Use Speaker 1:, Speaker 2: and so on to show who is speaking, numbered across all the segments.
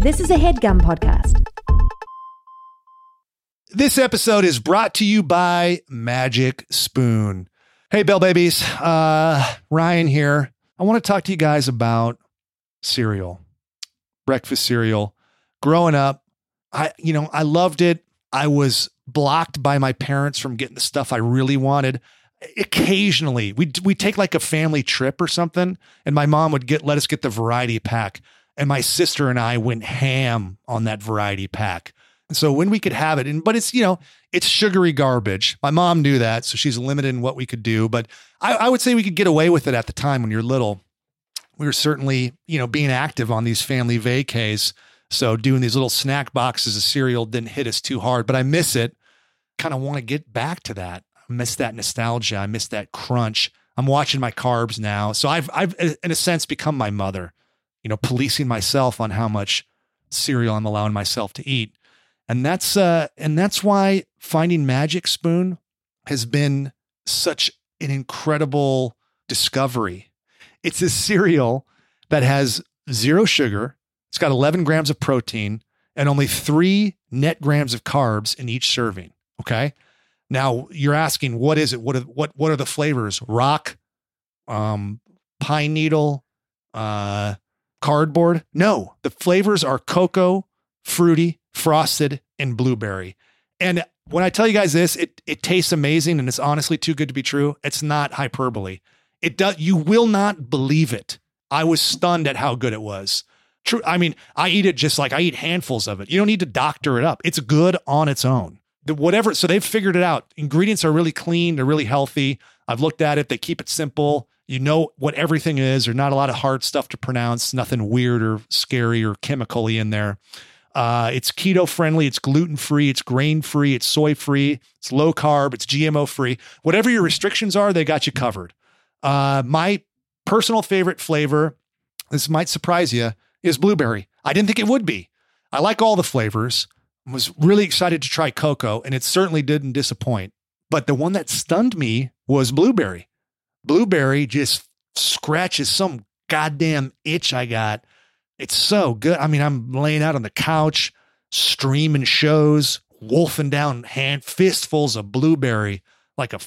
Speaker 1: This is a headgum podcast.
Speaker 2: This episode is brought to you by Magic Spoon. Hey, Bell Babies. Uh, Ryan here. I want to talk to you guys about cereal, breakfast cereal. Growing up, I, you know, I loved it. I was blocked by my parents from getting the stuff I really wanted. Occasionally, we we take like a family trip or something, and my mom would get let us get the variety pack, and my sister and I went ham on that variety pack. So when we could have it, and but it's you know it's sugary garbage. My mom knew that, so she's limited in what we could do. But I, I would say we could get away with it at the time when you're little. We were certainly you know being active on these family vacays, so doing these little snack boxes of cereal didn't hit us too hard. But I miss it. Kind of want to get back to that. I miss that nostalgia. I miss that crunch. I'm watching my carbs now, so I've I've in a sense become my mother. You know, policing myself on how much cereal I'm allowing myself to eat. And that's uh and that's why finding magic spoon has been such an incredible discovery. It's a cereal that has zero sugar. It's got 11 grams of protein and only three net grams of carbs in each serving okay? Now you're asking what is it? What are, what what are the flavors? Rock um pine needle uh cardboard no the flavors are cocoa fruity frosted, and blueberry. And when I tell you guys this, it it tastes amazing and it's honestly too good to be true. It's not hyperbole. It does you will not believe it. I was stunned at how good it was. True. I mean, I eat it just like I eat handfuls of it. You don't need to doctor it up. It's good on its own. The whatever, so they've figured it out. Ingredients are really clean, they're really healthy. I've looked at it, they keep it simple. You know what everything is. There's not a lot of hard stuff to pronounce, nothing weird or scary or chemically in there. Uh, it's keto friendly, it's gluten free, it's grain free, it's soy free, it's low carb, it's GMO free. Whatever your restrictions are, they got you covered. Uh, my personal favorite flavor, this might surprise you, is blueberry. I didn't think it would be. I like all the flavors. I was really excited to try cocoa, and it certainly didn't disappoint. But the one that stunned me was blueberry. Blueberry just scratches some goddamn itch I got it's so good. I mean, I'm laying out on the couch, streaming shows, wolfing down hand fistfuls of blueberry like a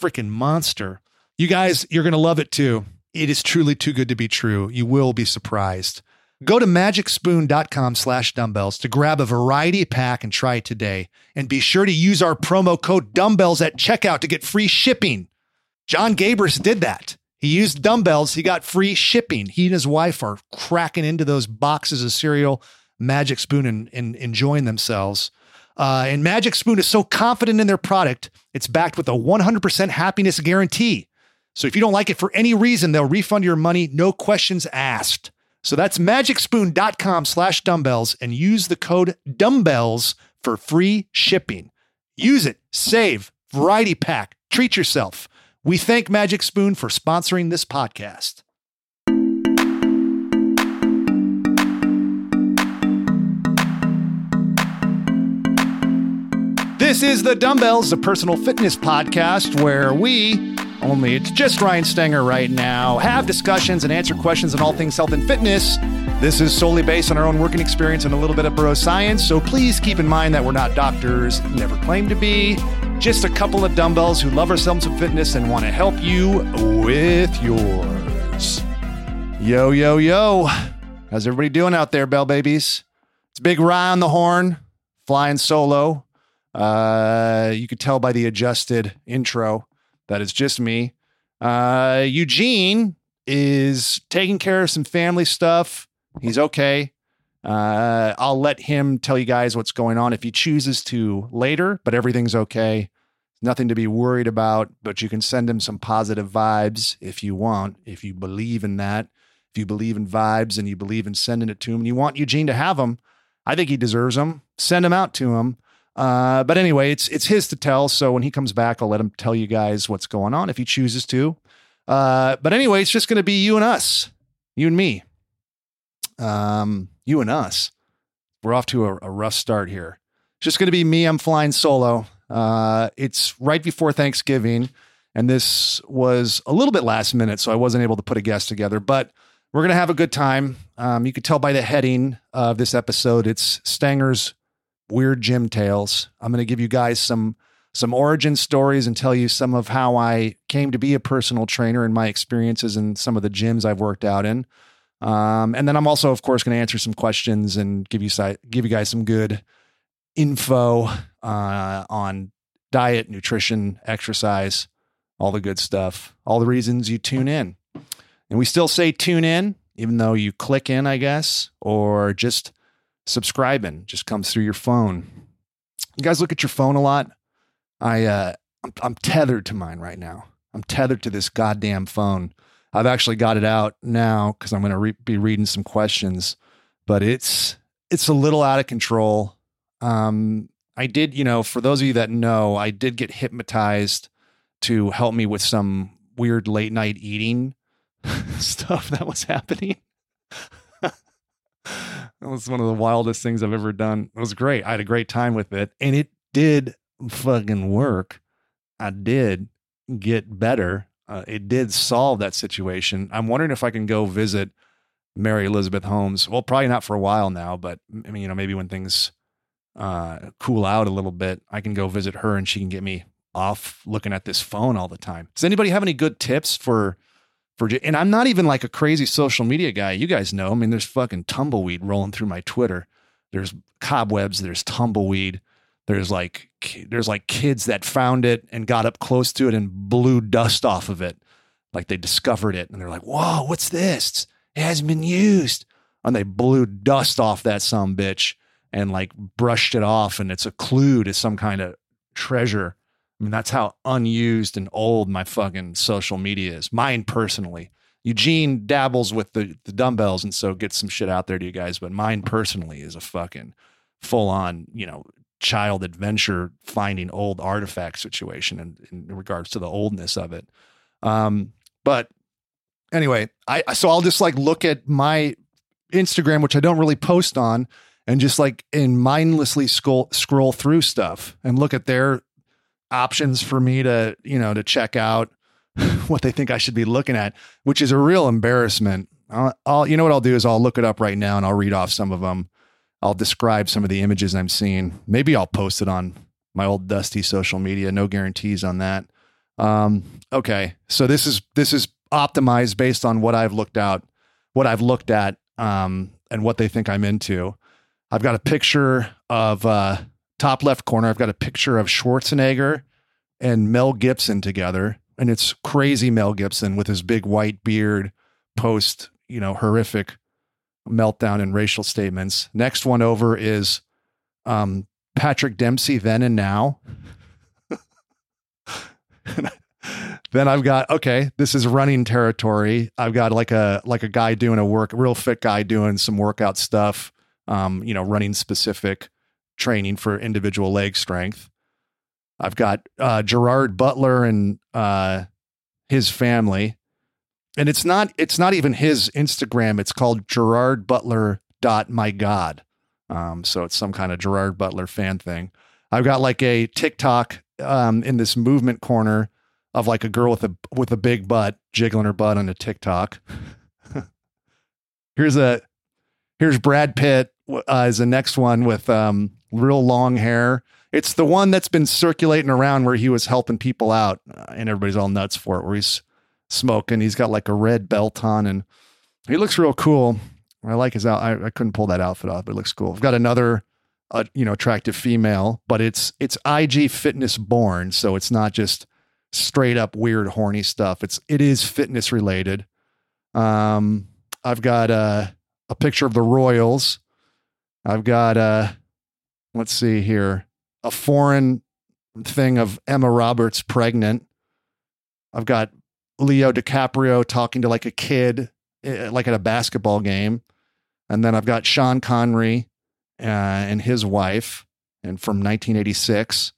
Speaker 2: freaking monster. You guys, you're going to love it too. It is truly too good to be true. You will be surprised. Go to magicspoon.com slash dumbbells to grab a variety pack and try it today. And be sure to use our promo code dumbbells at checkout to get free shipping. John Gabrus did that. He used dumbbells. He got free shipping. He and his wife are cracking into those boxes of cereal, Magic Spoon, and, and enjoying themselves. Uh, and Magic Spoon is so confident in their product, it's backed with a 100% happiness guarantee. So if you don't like it for any reason, they'll refund your money, no questions asked. So that's magicspoon.com slash dumbbells and use the code dumbbells for free shipping. Use it, save, variety pack, treat yourself. We thank Magic Spoon for sponsoring this podcast. This is the Dumbbells, a personal fitness podcast where we, only it's just Ryan Stanger right now, have discussions and answer questions on all things health and fitness. This is solely based on our own working experience and a little bit of bro science, so please keep in mind that we're not doctors, never claim to be just a couple of dumbbells who love ourselves in fitness and want to help you with yours. Yo, yo, yo. How's everybody doing out there, Bell Babies? It's Big Rye on the horn, flying solo. Uh, you could tell by the adjusted intro that it's just me. Uh, Eugene is taking care of some family stuff. He's okay. Uh, I'll let him tell you guys what's going on if he chooses to later, but everything's okay. Nothing to be worried about, but you can send him some positive vibes if you want, if you believe in that. If you believe in vibes and you believe in sending it to him and you want Eugene to have them, I think he deserves them. Send him out to him. Uh, but anyway, it's it's his to tell. So when he comes back, I'll let him tell you guys what's going on if he chooses to. Uh, but anyway, it's just going to be you and us, you and me. Um, you and us. We're off to a, a rough start here. It's just going to be me. I'm flying solo. Uh, it's right before Thanksgiving, and this was a little bit last minute, so I wasn't able to put a guest together. But we're gonna have a good time. Um, you could tell by the heading of this episode, it's Stanger's Weird Gym Tales. I'm gonna give you guys some some origin stories and tell you some of how I came to be a personal trainer and my experiences in some of the gyms I've worked out in. Um, and then I'm also, of course, going to answer some questions and give you give you guys some good info uh, on diet, nutrition, exercise, all the good stuff, all the reasons you tune in. And we still say tune in, even though you click in, I guess, or just subscribing just comes through your phone. You guys look at your phone a lot. I uh, I'm, I'm tethered to mine right now. I'm tethered to this goddamn phone. I've actually got it out now because I'm going to re- be reading some questions, but it's it's a little out of control. Um, I did, you know, for those of you that know, I did get hypnotized to help me with some weird late night eating stuff that was happening. that was one of the wildest things I've ever done. It was great. I had a great time with it, and it did fucking work. I did get better. Uh, it did solve that situation. I'm wondering if I can go visit Mary Elizabeth Holmes. Well, probably not for a while now, but I mean, you know, maybe when things uh, cool out a little bit, I can go visit her and she can get me off looking at this phone all the time. Does anybody have any good tips for for and I'm not even like a crazy social media guy. You guys know. I mean, there's fucking tumbleweed rolling through my Twitter. There's cobwebs, there's tumbleweed. There's like there's like kids that found it and got up close to it and blew dust off of it. Like they discovered it and they're like, "Whoa, what's this? It hasn't been used." And they blew dust off that some bitch and like brushed it off and it's a clue to some kind of treasure. I mean, that's how unused and old my fucking social media is. Mine personally. Eugene dabbles with the, the dumbbells and so gets some shit out there to you guys, but mine personally is a fucking full on, you know, child adventure finding old artifact situation in, in regards to the oldness of it. Um, but anyway, I so I'll just like look at my Instagram, which I don't really post on, and just like and mindlessly scroll scroll through stuff and look at their options for me to you know to check out what they think I should be looking at, which is a real embarrassment. I'll, I'll you know what I'll do is I'll look it up right now and I'll read off some of them I'll describe some of the images I'm seeing. Maybe I'll post it on my old dusty social media. No guarantees on that. Um, okay, so this is this is optimized based on what I've looked out, what I've looked at, um, and what they think I'm into. I've got a picture of uh, top left corner. I've got a picture of Schwarzenegger and Mel Gibson together, and it's crazy Mel Gibson with his big white beard, post you know horrific meltdown and racial statements. Next one over is um, Patrick Dempsey, then and now. then I've got okay, this is running territory. I've got like a like a guy doing a work, real fit guy doing some workout stuff. Um, you know, running specific training for individual leg strength. I've got uh, Gerard Butler and uh, his family and it's not it's not even his Instagram. It's called Gerard Butler dot my God. Um, so it's some kind of Gerard Butler fan thing. I've got like a TikTok um, in this movement corner of like a girl with a with a big butt jiggling her butt on a TikTok. here's a here's Brad Pitt uh, as the next one with um, real long hair. It's the one that's been circulating around where he was helping people out, uh, and everybody's all nuts for it. Where he's smoking. He's got like a red belt on and he looks real cool. I like his out. I, I couldn't pull that outfit off, but it looks cool. I've got another, uh, you know, attractive female, but it's it's IG fitness born, so it's not just straight up weird horny stuff. It's it is fitness related. Um, I've got a a picture of the Royals. I've got uh, let's see here, a foreign thing of Emma Roberts pregnant. I've got Leo DiCaprio talking to like a kid, eh, like at a basketball game. And then I've got Sean Connery uh, and his wife, and from 1986.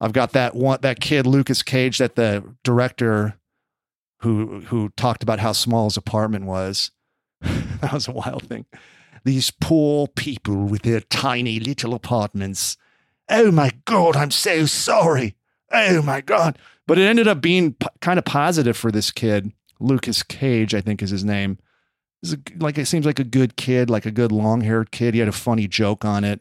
Speaker 2: I've got that one, that kid Lukas Gage, that the director who who talked about how small his apartment was. that was a wild thing. These poor people with their tiny little apartments. Oh my God, I'm so sorry. Oh my God. But it ended up being p- kind of positive for this kid. Lukas Gage, I think is his name. A, like it seems like a good kid, like a good long haired kid. He had a funny joke on it.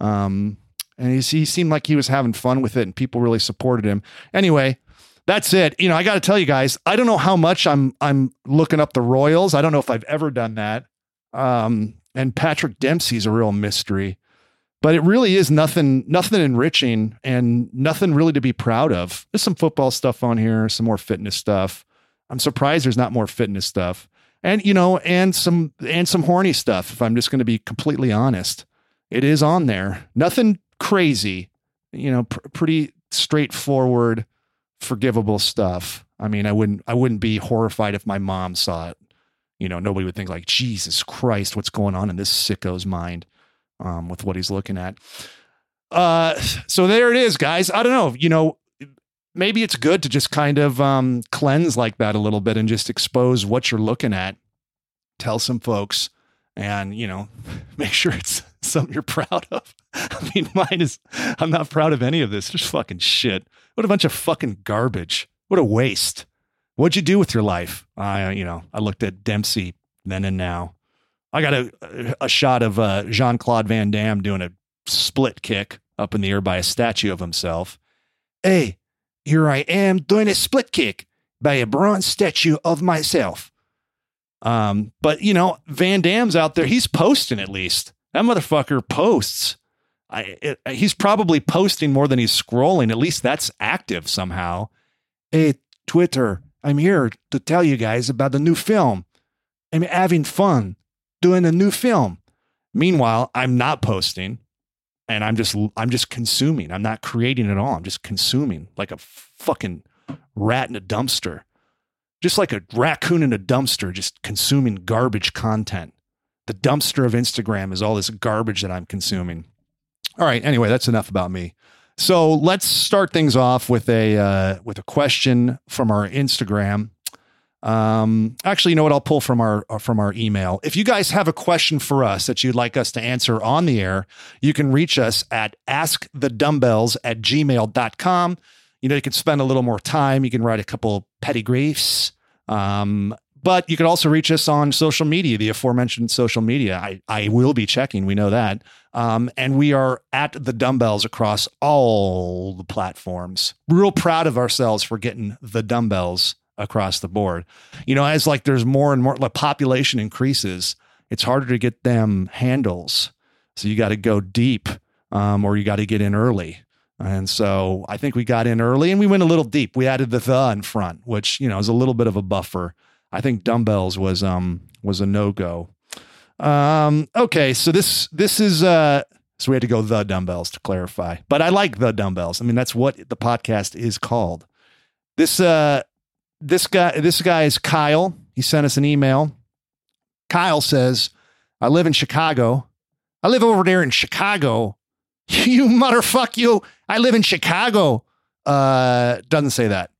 Speaker 2: Um, and he's, he seemed like he was having fun with it and people really supported him. Anyway, that's it. You know, I got to tell you guys, I don't know how much I'm I'm looking up the Royals. I don't know if I've ever done that. Um, and Patrick Dempsey's a real mystery. But it really is nothing nothing enriching and nothing really to be proud of. There's some football stuff on here, some more fitness stuff. I'm surprised there's not more fitness stuff. And you know, and some and some horny stuff if I'm just going to be completely honest. It is on there. Nothing crazy. You know, pr- pretty straightforward forgivable stuff. I mean, I wouldn't I wouldn't be horrified if my mom saw it. You know, nobody would think like, Jesus Christ, what's going on in this sicko's mind um, with what he's looking at. Uh, so there it is, guys. I don't know. You know, maybe it's good to just kind of um, cleanse like that a little bit and just expose what you're looking at. Tell some folks, and you know, make sure it's something you're proud of. I mean, mine is. I'm not proud of any of this. Just fucking shit. What a bunch of fucking garbage. What a waste. What'd you do with your life? I, you know, I looked at Dempsey then and now. I got a a shot of uh, Jean Claude Van Damme doing a split kick up in the air by a statue of himself. Hey, here I am doing a split kick by a bronze statue of myself. Um, but you know, Van Damme's out there. He's posting at least. That motherfucker posts. I, it, he's probably posting more than he's scrolling. At least that's active somehow. Hey, Twitter, I'm here to tell you guys about the new film. I'm having fun doing a new film. Meanwhile, I'm not posting and I'm just I'm just consuming. I'm not creating at all. I'm just consuming like a fucking rat in a dumpster. Just like a raccoon in a dumpster just consuming garbage content. The dumpster of Instagram is all this garbage that I'm consuming. All right. Anyway, that's enough about me. So let's start things off with a uh, with a question from our Instagram. Um, actually, you know what? I'll pull from our uh, from our email. If you guys have a question for us that you'd like us to answer on the air, you can reach us at askthedumbbells at gmail.com. You know, you can spend a little more time. You can write a couple petty griefs. Um, but you can also reach us on social media, the aforementioned social media. I, I will be checking. We know that. Um, and we are at the dumbbells across all the platforms. Real proud of ourselves for getting the dumbbells across the board. You know, as like there's more and more, like population increases, it's harder to get them handles. So you got to go deep um, or you got to get in early. And so I think we got in early and we went a little deep. We added the the in front, which, you know, is a little bit of a buffer. I think dumbbells was um was a no-go. Um okay, so this this is uh so we had to go the dumbbells to clarify. But I like the dumbbells. I mean, that's what the podcast is called. This uh this guy this guy is Kyle. He sent us an email. Kyle says, "I live in Chicago. I live over there in Chicago. you motherfuck you. I live in Chicago." Uh doesn't say that.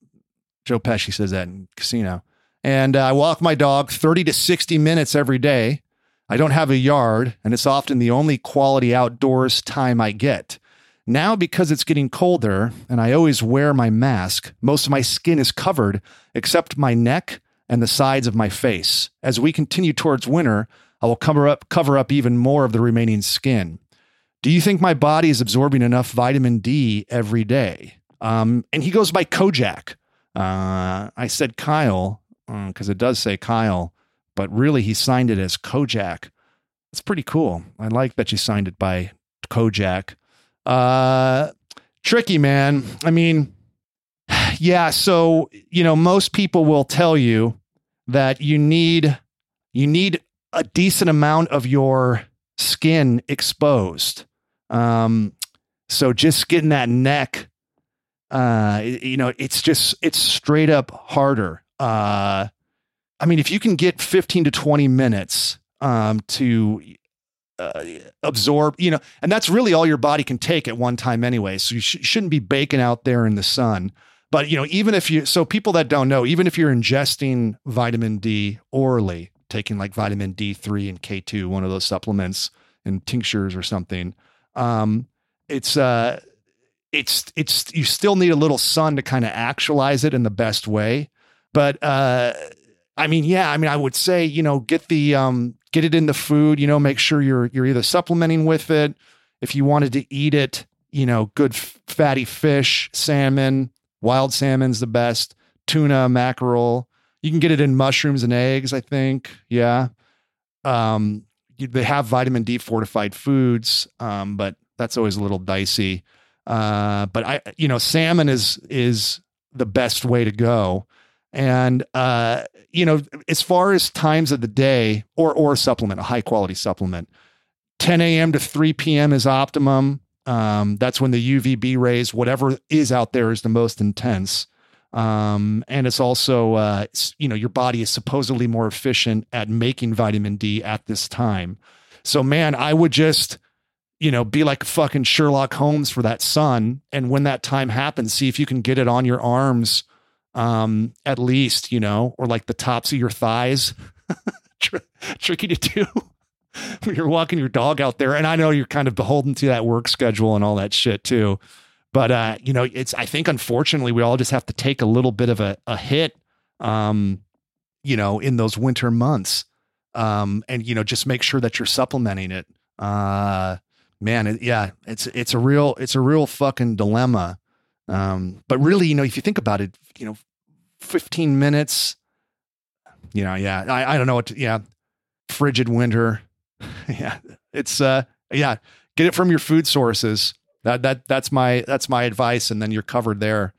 Speaker 2: Joe Pesci says that in Casino. And uh, I walk my dog 30 to 60 minutes every day. I don't have a yard, and it's often the only quality outdoors time I get. Now, because it's getting colder and I always wear my mask, most of my skin is covered except my neck and the sides of my face. As we continue towards winter, I will cover up, cover up even more of the remaining skin. Do you think my body is absorbing enough vitamin D every day? Um, and he goes by Kojak. Uh, I said Kyle because uh, it does say Kyle, but really he signed it as Kojak. It's pretty cool. I like that you signed it by Kojak. Uh, tricky, man. I mean, yeah. So you know, most people will tell you that you need you need a decent amount of your skin exposed. Um, so just getting that neck, uh, you know, it's just it's straight up harder. Uh, I mean, if you can get 15 to 20 minutes um, to uh, absorb, you know, and that's really all your body can take at one time anyway. So you sh- shouldn't be baking out there in the sun. But, you know, even if you, so people that don't know, even if you're ingesting vitamin D orally, taking like vitamin D3 and K2, one of those supplements and tinctures or something, um, it's, uh, it's, it's, you still need a little sun to kind of actualize it in the best way. But, uh, I mean, yeah, I mean, I would say, you know, get the um get it in the food, you know, make sure you're you're either supplementing with it. If you wanted to eat it, you know, good f- fatty fish, salmon, wild salmon's the best, tuna, mackerel. You can get it in mushrooms and eggs, I think. Yeah. Um, they have vitamin D fortified foods, um, but that's always a little dicey. Uh, but I, you know, salmon is is the best way to go. And uh, you know, as far as times of the day or or supplement, a high quality supplement, 10 a.m. to 3 p.m. is optimum. Um, that's when the UVB rays, whatever is out there, is the most intense. Um, and it's also, uh, it's, you know, your body is supposedly more efficient at making vitamin D at this time. So, man, I would just, you know, be like fucking Sherlock Holmes for that sun. And when that time happens, see if you can get it on your arms, um, at least, you know, or like the tops of your thighs. Tr- tricky to do when you're walking your dog out there. And I know you're kind of beholden to that work schedule and all that shit too. But uh, you know, it's I think unfortunately we all just have to take a little bit of a, a hit um, you know, in those winter months. Um, and you know, just make sure that you're supplementing it. Uh man, it, yeah, it's it's a real it's a real fucking dilemma. Um, but really, you know, if you think about it, you know, 15 minutes, you know, yeah, I, I don't know what to, yeah, frigid winter. yeah, it's uh yeah, get it from your food sources. That that that's my that's my advice, and then you're covered there.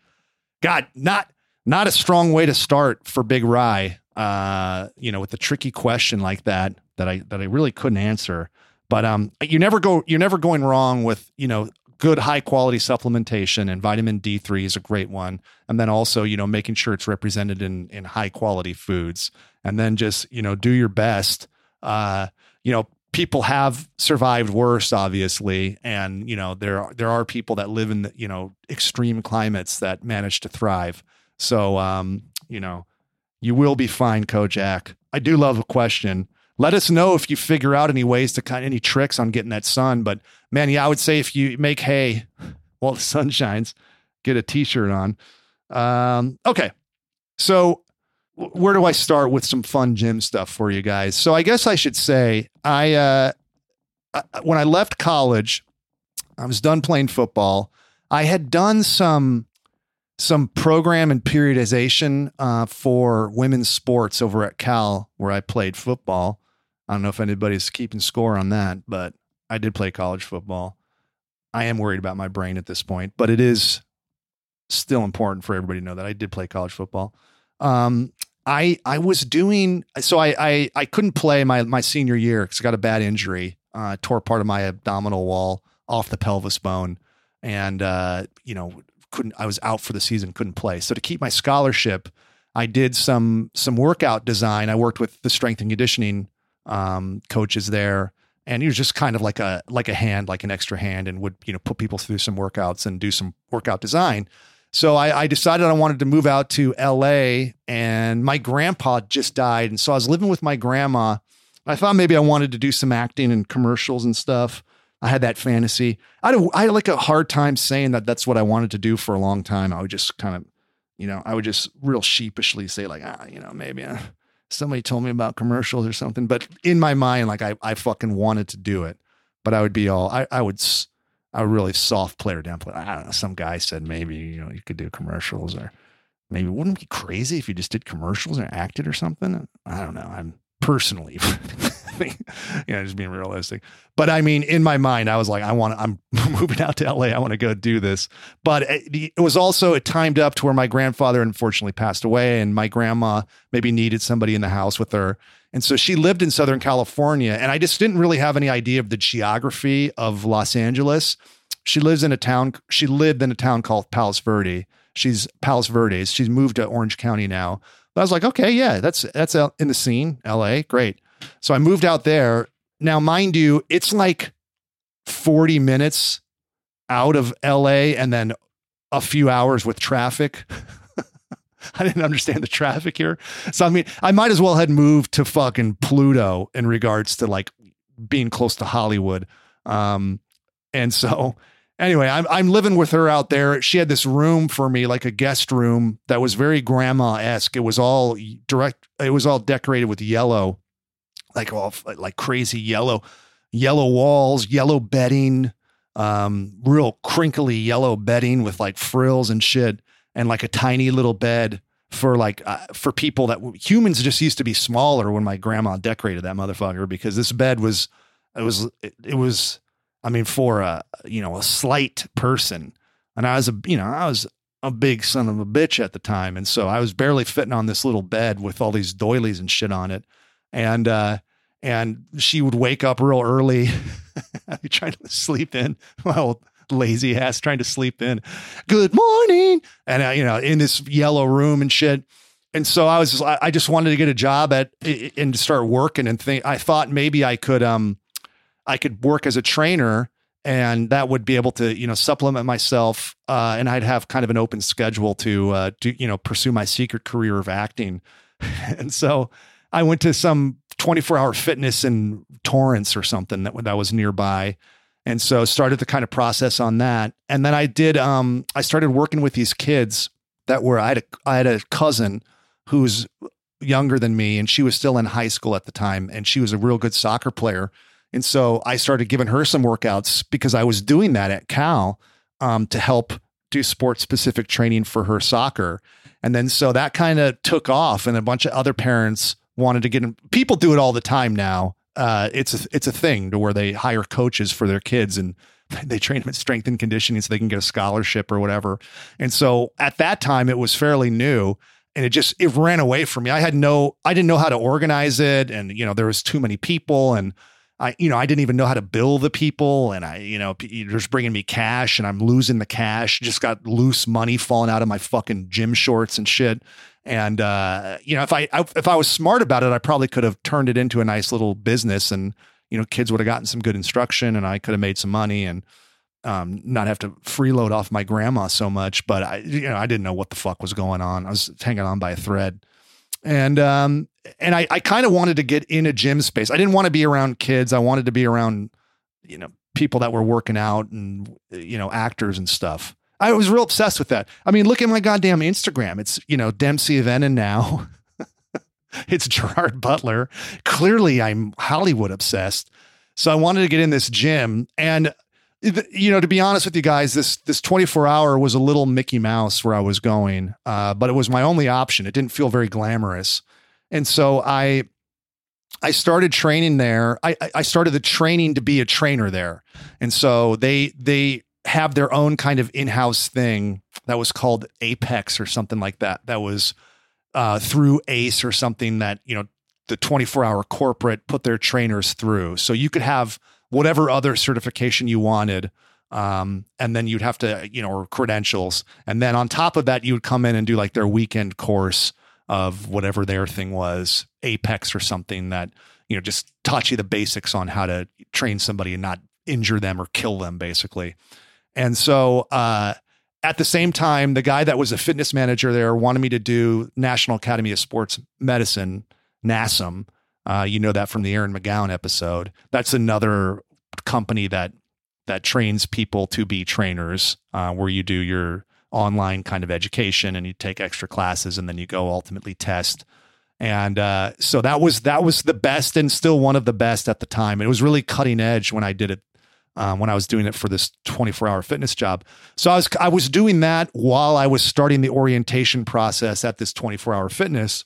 Speaker 2: God, not not a strong way to start for Big Rye. Uh, you know, with a tricky question like that that I that I really couldn't answer. But um, you never go you're never going wrong with you know good high quality supplementation and vitamin D3 is a great one. And then also, you know, making sure it's represented in in high quality foods. And then just, you know, do your best. Uh, you know, people have survived worse, obviously, and you know there are, there are people that live in the, you know extreme climates that manage to thrive. So um, you know, you will be fine, Kojak. I do love a question. Let us know if you figure out any ways to kind any tricks on getting that sun. But man, yeah, I would say if you make hay while the sun shines, get a t-shirt on. Um, okay, so where do I start with some fun gym stuff for you guys? So I guess I should say I uh, when I left college, I was done playing football. I had done some some program and periodization uh, for women's sports over at Cal, where I played football. I don't know if anybody's keeping score on that, but I did play college football. I am worried about my brain at this point, but it is still important for everybody to know that I did play college football. Um, I I was doing so I I, I couldn't play my my senior year because I got a bad injury, uh, tore part of my abdominal wall off the pelvis bone, and uh, you know couldn't I was out for the season, couldn't play. So to keep my scholarship, I did some some workout design. I worked with the strength and conditioning um, coaches there, and he was just kind of like a like a hand, like an extra hand, and would you know put people through some workouts and do some workout design. So I, I, decided I wanted to move out to LA, and my grandpa just died, and so I was living with my grandma. I thought maybe I wanted to do some acting and commercials and stuff. I had that fantasy. I had, a, I had like a hard time saying that that's what I wanted to do for a long time. I would just kind of, you know, I would just real sheepishly say like, ah, you know, maybe uh, somebody told me about commercials or something. But in my mind, like I, I fucking wanted to do it. But I would be all, I, I would a really soft player down play. I don't know. Some guy said maybe you know you could do commercials or maybe wouldn't it be crazy if you just did commercials or acted or something. I don't know. I'm personally, you know, just being realistic. But I mean, in my mind, I was like, I want. To I'm moving out to LA. I want to go do this. But eh, it, it was also it timed up to where my grandfather unfortunately passed away, and my grandma maybe needed somebody in the house with her. And so she lived in Southern California. And I just didn't really have any idea of the geography of Los Angeles. She lives in a town, she lived in a town called Palos Verde. She's Palos Verdes. She's moved to Orange County now. But I was like, okay, yeah, that's that's in the scene, LA. Great. So I moved out there. Now, mind you, it's like 40 minutes out of LA and then a few hours with traffic. I didn't understand the traffic here. So I mean, I might as well had moved to fucking Pluto in regards to like being close to Hollywood. Um, and so anyway, I'm I'm living with her out there. She had this room for me, like a guest room that was very grandma esque. It was all direct it was all decorated with yellow, like all like crazy yellow, yellow walls, yellow bedding, um, real crinkly yellow bedding with like frills and shit, and like a tiny little bed for like uh, for people that humans just used to be smaller when my grandma decorated that motherfucker because this bed was it was it, it was I mean for a you know a slight person. And I was a you know I was a big son of a bitch at the time. And so I was barely fitting on this little bed with all these doilies and shit on it and uh and she would wake up real early trying to sleep in well lazy ass trying to sleep in. Good morning. And, uh, you know, in this yellow room and shit. And so I was just, I just wanted to get a job at and to start working and think, I thought maybe I could, um, I could work as a trainer and that would be able to, you know, supplement myself. Uh, and I'd have kind of an open schedule to, uh, to, you know, pursue my secret career of acting. and so I went to some 24 hour fitness in Torrance or something that, that was nearby and so started the kind of process on that. And then I did, um, I started working with these kids that were, I had a, I had a cousin who's younger than me and she was still in high school at the time and she was a real good soccer player. And so I started giving her some workouts because I was doing that at Cal um, to help do sports specific training for her soccer. And then so that kind of took off and a bunch of other parents wanted to get in. People do it all the time now uh, it's a, it's a thing to where they hire coaches for their kids and they train them in strength and conditioning so they can get a scholarship or whatever. And so at that time it was fairly new and it just it ran away from me. I had no I didn't know how to organize it and you know there was too many people and I you know I didn't even know how to bill the people and I you know just bringing me cash and I'm losing the cash. Just got loose money falling out of my fucking gym shorts and shit. And uh, you know, if I, I if I was smart about it, I probably could have turned it into a nice little business, and you know, kids would have gotten some good instruction, and I could have made some money and um, not have to freeload off my grandma so much. But I, you know, I didn't know what the fuck was going on. I was hanging on by a thread, and um, and I, I kind of wanted to get in a gym space. I didn't want to be around kids. I wanted to be around, you know, people that were working out and you know, actors and stuff. I was real obsessed with that. I mean, look at my goddamn Instagram. It's, you know, Dempsey then and now. it's Gerard Butler. Clearly, I'm Hollywood obsessed. So I wanted to get in this gym. And, you know, to be honest with you guys, this this 24 hour was a little Mickey Mouse where I was going, uh, but it was my only option. It didn't feel very glamorous. And so I I started training there. I, I started the training to be a trainer there. And so they they have their own kind of in-house thing that was called Apex or something like that. That was uh, through Ace or something that you know the 24-hour corporate put their trainers through. So you could have whatever other certification you wanted, um, and then you'd have to you know or credentials, and then on top of that, you would come in and do like their weekend course of whatever their thing was, Apex or something that you know just taught you the basics on how to train somebody and not injure them or kill them, basically. And so uh, at the same time, the guy that was a fitness manager there wanted me to do National Academy of Sports Medicine, NASM. Uh, you know that from the Aaron McGowan episode. That's another company that that trains people to be trainers, uh, where you do your online kind of education and you take extra classes and then you go ultimately test. And uh, so that was that was the best and still one of the best at the time. It was really cutting edge when I did it um, when I was doing it for this 24 hour fitness job. So I was I was doing that while I was starting the orientation process at this 24 hour fitness,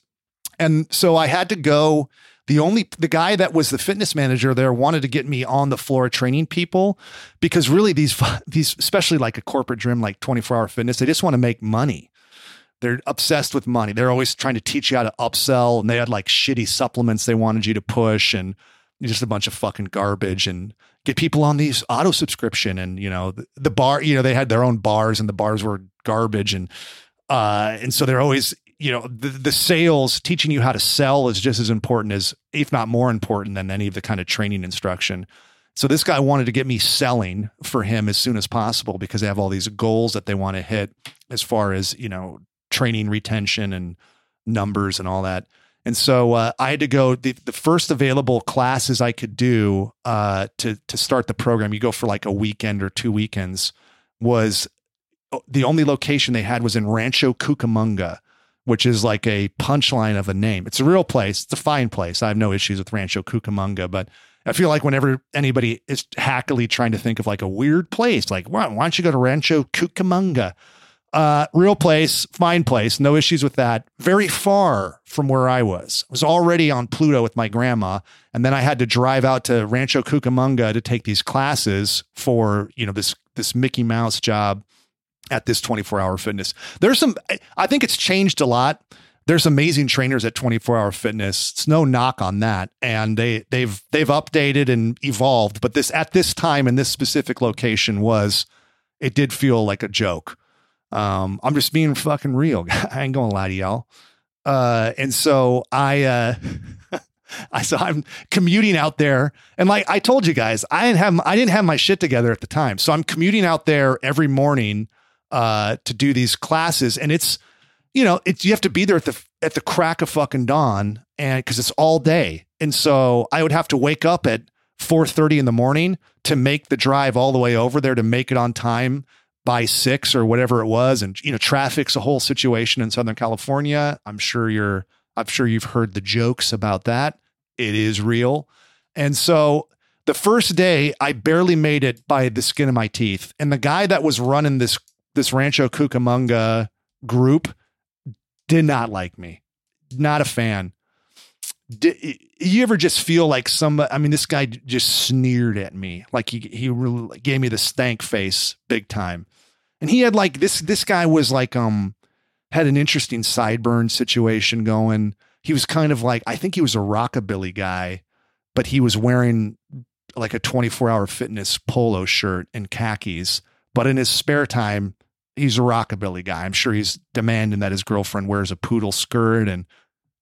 Speaker 2: and so I had to go. The only the guy that was the fitness manager there wanted to get me on the floor training people because really these these especially like a corporate gym like 24 hour fitness they just want to make money. They're obsessed with money. They're always trying to teach you how to upsell and they had like shitty supplements they wanted you to push and just a bunch of fucking garbage and get people on these auto subscription and you know the, the, bar you know they had their own bars and the bars were garbage and uh and so they're always you know the, the sales teaching you how to sell is just as important as if not more important than any of the kind of training instruction. So this guy wanted to get me selling for him as soon as possible because they have all these goals that they want to hit as far as you know training retention and numbers and all that and so uh, I had to go the, the first available classes I could do uh, to to start the program. You go for like a weekend or two weekends. Was uh, the only location they had was in Rancho Cucamonga, which is like a punchline of a name. It's a real place. It's a fine place. I have no issues with Rancho Cucamonga, but I feel like whenever anybody is hackily trying to think of like a weird place, like why, why don't you go to Rancho Cucamonga? Uh, real place, fine place, no issues with that. Very far from where I was. I was already on Pluto with my grandma, and then I had to drive out to Rancho Cucamonga to take these classes for you know this this Mickey Mouse job at this 24 hour fitness. There's some, I think it's changed a lot. There's amazing trainers at 24 hour fitness. It's no knock on that. And they, they've, they've updated and evolved, but this, at this time in this specific location was, it did feel like a joke. Um, I'm just being fucking real. I ain't gonna lie to y'all. Uh, and so I, uh, I so I'm commuting out there, and like I told you guys, I didn't have I didn't have my shit together at the time. So I'm commuting out there every morning uh, to do these classes, and it's you know it's you have to be there at the at the crack of fucking dawn, and because it's all day, and so I would have to wake up at four thirty in the morning to make the drive all the way over there to make it on time by six or whatever it was, and you know traffic's a whole situation in Southern California. I'm sure you're I'm sure you've heard the jokes about that. It is real, and so the first day I barely made it by the skin of my teeth. And the guy that was running this this Rancho Cucamonga group did not like me. Not a fan. Did you ever just feel like some? I mean, this guy just sneered at me, like he he really gave me the stank face, big time. And he had like this. This guy was like um had an interesting sideburn situation going. He was kind of like I think he was a rockabilly guy, but he was wearing like a 24 hour fitness polo shirt and khakis. But in his spare time, he's a rockabilly guy. I'm sure he's demanding that his girlfriend wears a poodle skirt and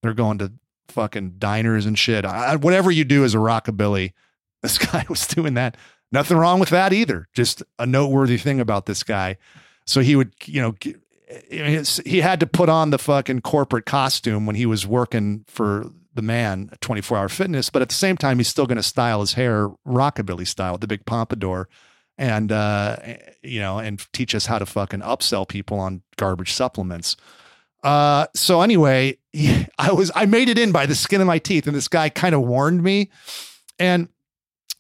Speaker 2: they're going to fucking diners and shit. I, whatever you do as a rockabilly, this guy was doing that. Nothing wrong with that either. Just a noteworthy thing about this guy. So he would, you know, he had to put on the fucking corporate costume when he was working for the man 24 hour fitness, but at the same time, he's still going to style his hair rockabilly style with the big pompadour and uh, you know, and teach us how to fucking upsell people on garbage supplements. Uh, so anyway, I was I made it in by the skin of my teeth, and this guy kind of warned me. And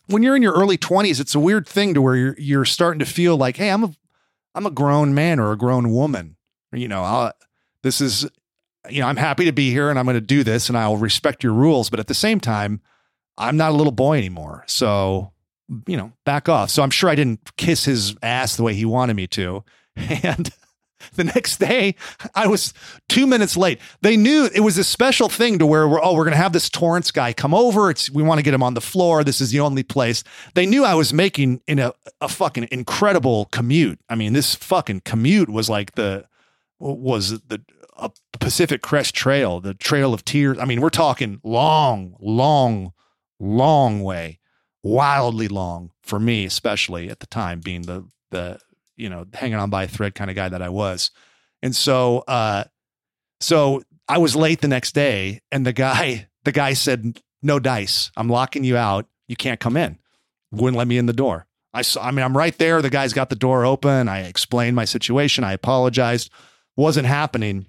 Speaker 2: when you're in your early 20s, it's a weird thing to where you're you're starting to feel like, hey, I'm a I'm a grown man or a grown woman. You know, I'll, this is you know, I'm happy to be here and I'm going to do this and I'll respect your rules, but at the same time, I'm not a little boy anymore. So you know, back off. So I'm sure I didn't kiss his ass the way he wanted me to. And the next day, I was two minutes late. They knew it was a special thing to where we're, oh, we're going to have this Torrance guy come over. It's, we want to get him on the floor. This is the only place. They knew I was making in a, a fucking incredible commute. I mean, this fucking commute was like the, was the uh, Pacific Crest Trail, the Trail of Tears. I mean, we're talking long, long, long way wildly long for me, especially at the time, being the the you know hanging on by a thread kind of guy that I was. And so, uh, so I was late the next day, and the guy the guy said, "No dice. I'm locking you out. You can't come in." Wouldn't let me in the door. I saw. I mean, I'm right there. The guy's got the door open. I explained my situation. I apologized. Wasn't happening.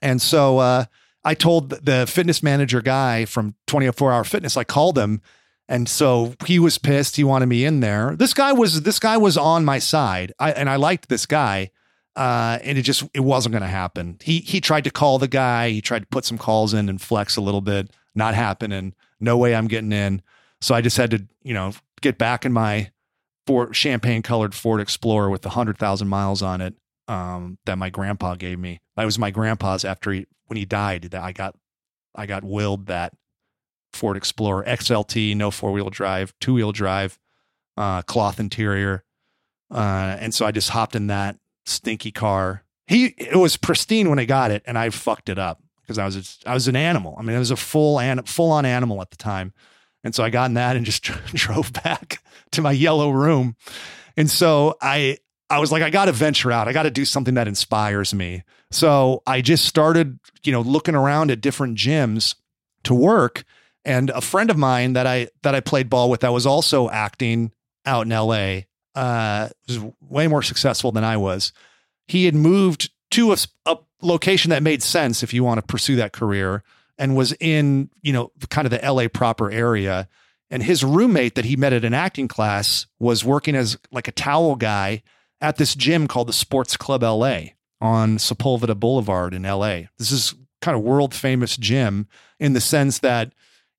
Speaker 2: And so uh, I told the fitness manager guy from 24 Hour Fitness. I called him and so he was pissed. He wanted me in there. This guy was this guy was on my side, I, and I liked this guy. Uh, and it just it wasn't going to happen. He he tried to call the guy. He tried to put some calls in and flex a little bit. Not happening. No way I'm getting in. So I just had to you know get back in my Ford champagne colored Ford Explorer with a hundred thousand miles on it um, that my grandpa gave me. That was my grandpa's after he when he died. That I got I got willed that Ford Explorer XLT, no four wheel drive, two wheel drive, uh, cloth interior. Uh, and so I just hopped in that stinky car. He, it was pristine when I got it and I fucked it up because I was, I was an animal. I mean, I was a full an, full on animal at the time. And so I got in that and just drove back to my yellow room. And so I, I was like, I got to venture out. I got to do something that inspires me. So I just started, you know, looking around at different gyms to work and a friend of mine that I that I played ball with that was also acting out in L.A. Uh, was way more successful than I was. He had moved to a, a location that made sense if you want to pursue that career and was in, you know, kind of the LA proper area. And his roommate that he met at an acting class was working as like a towel guy at this gym called the Sports Club LA on Sepulveda Boulevard in LA. This is kind of world famous gym in the sense that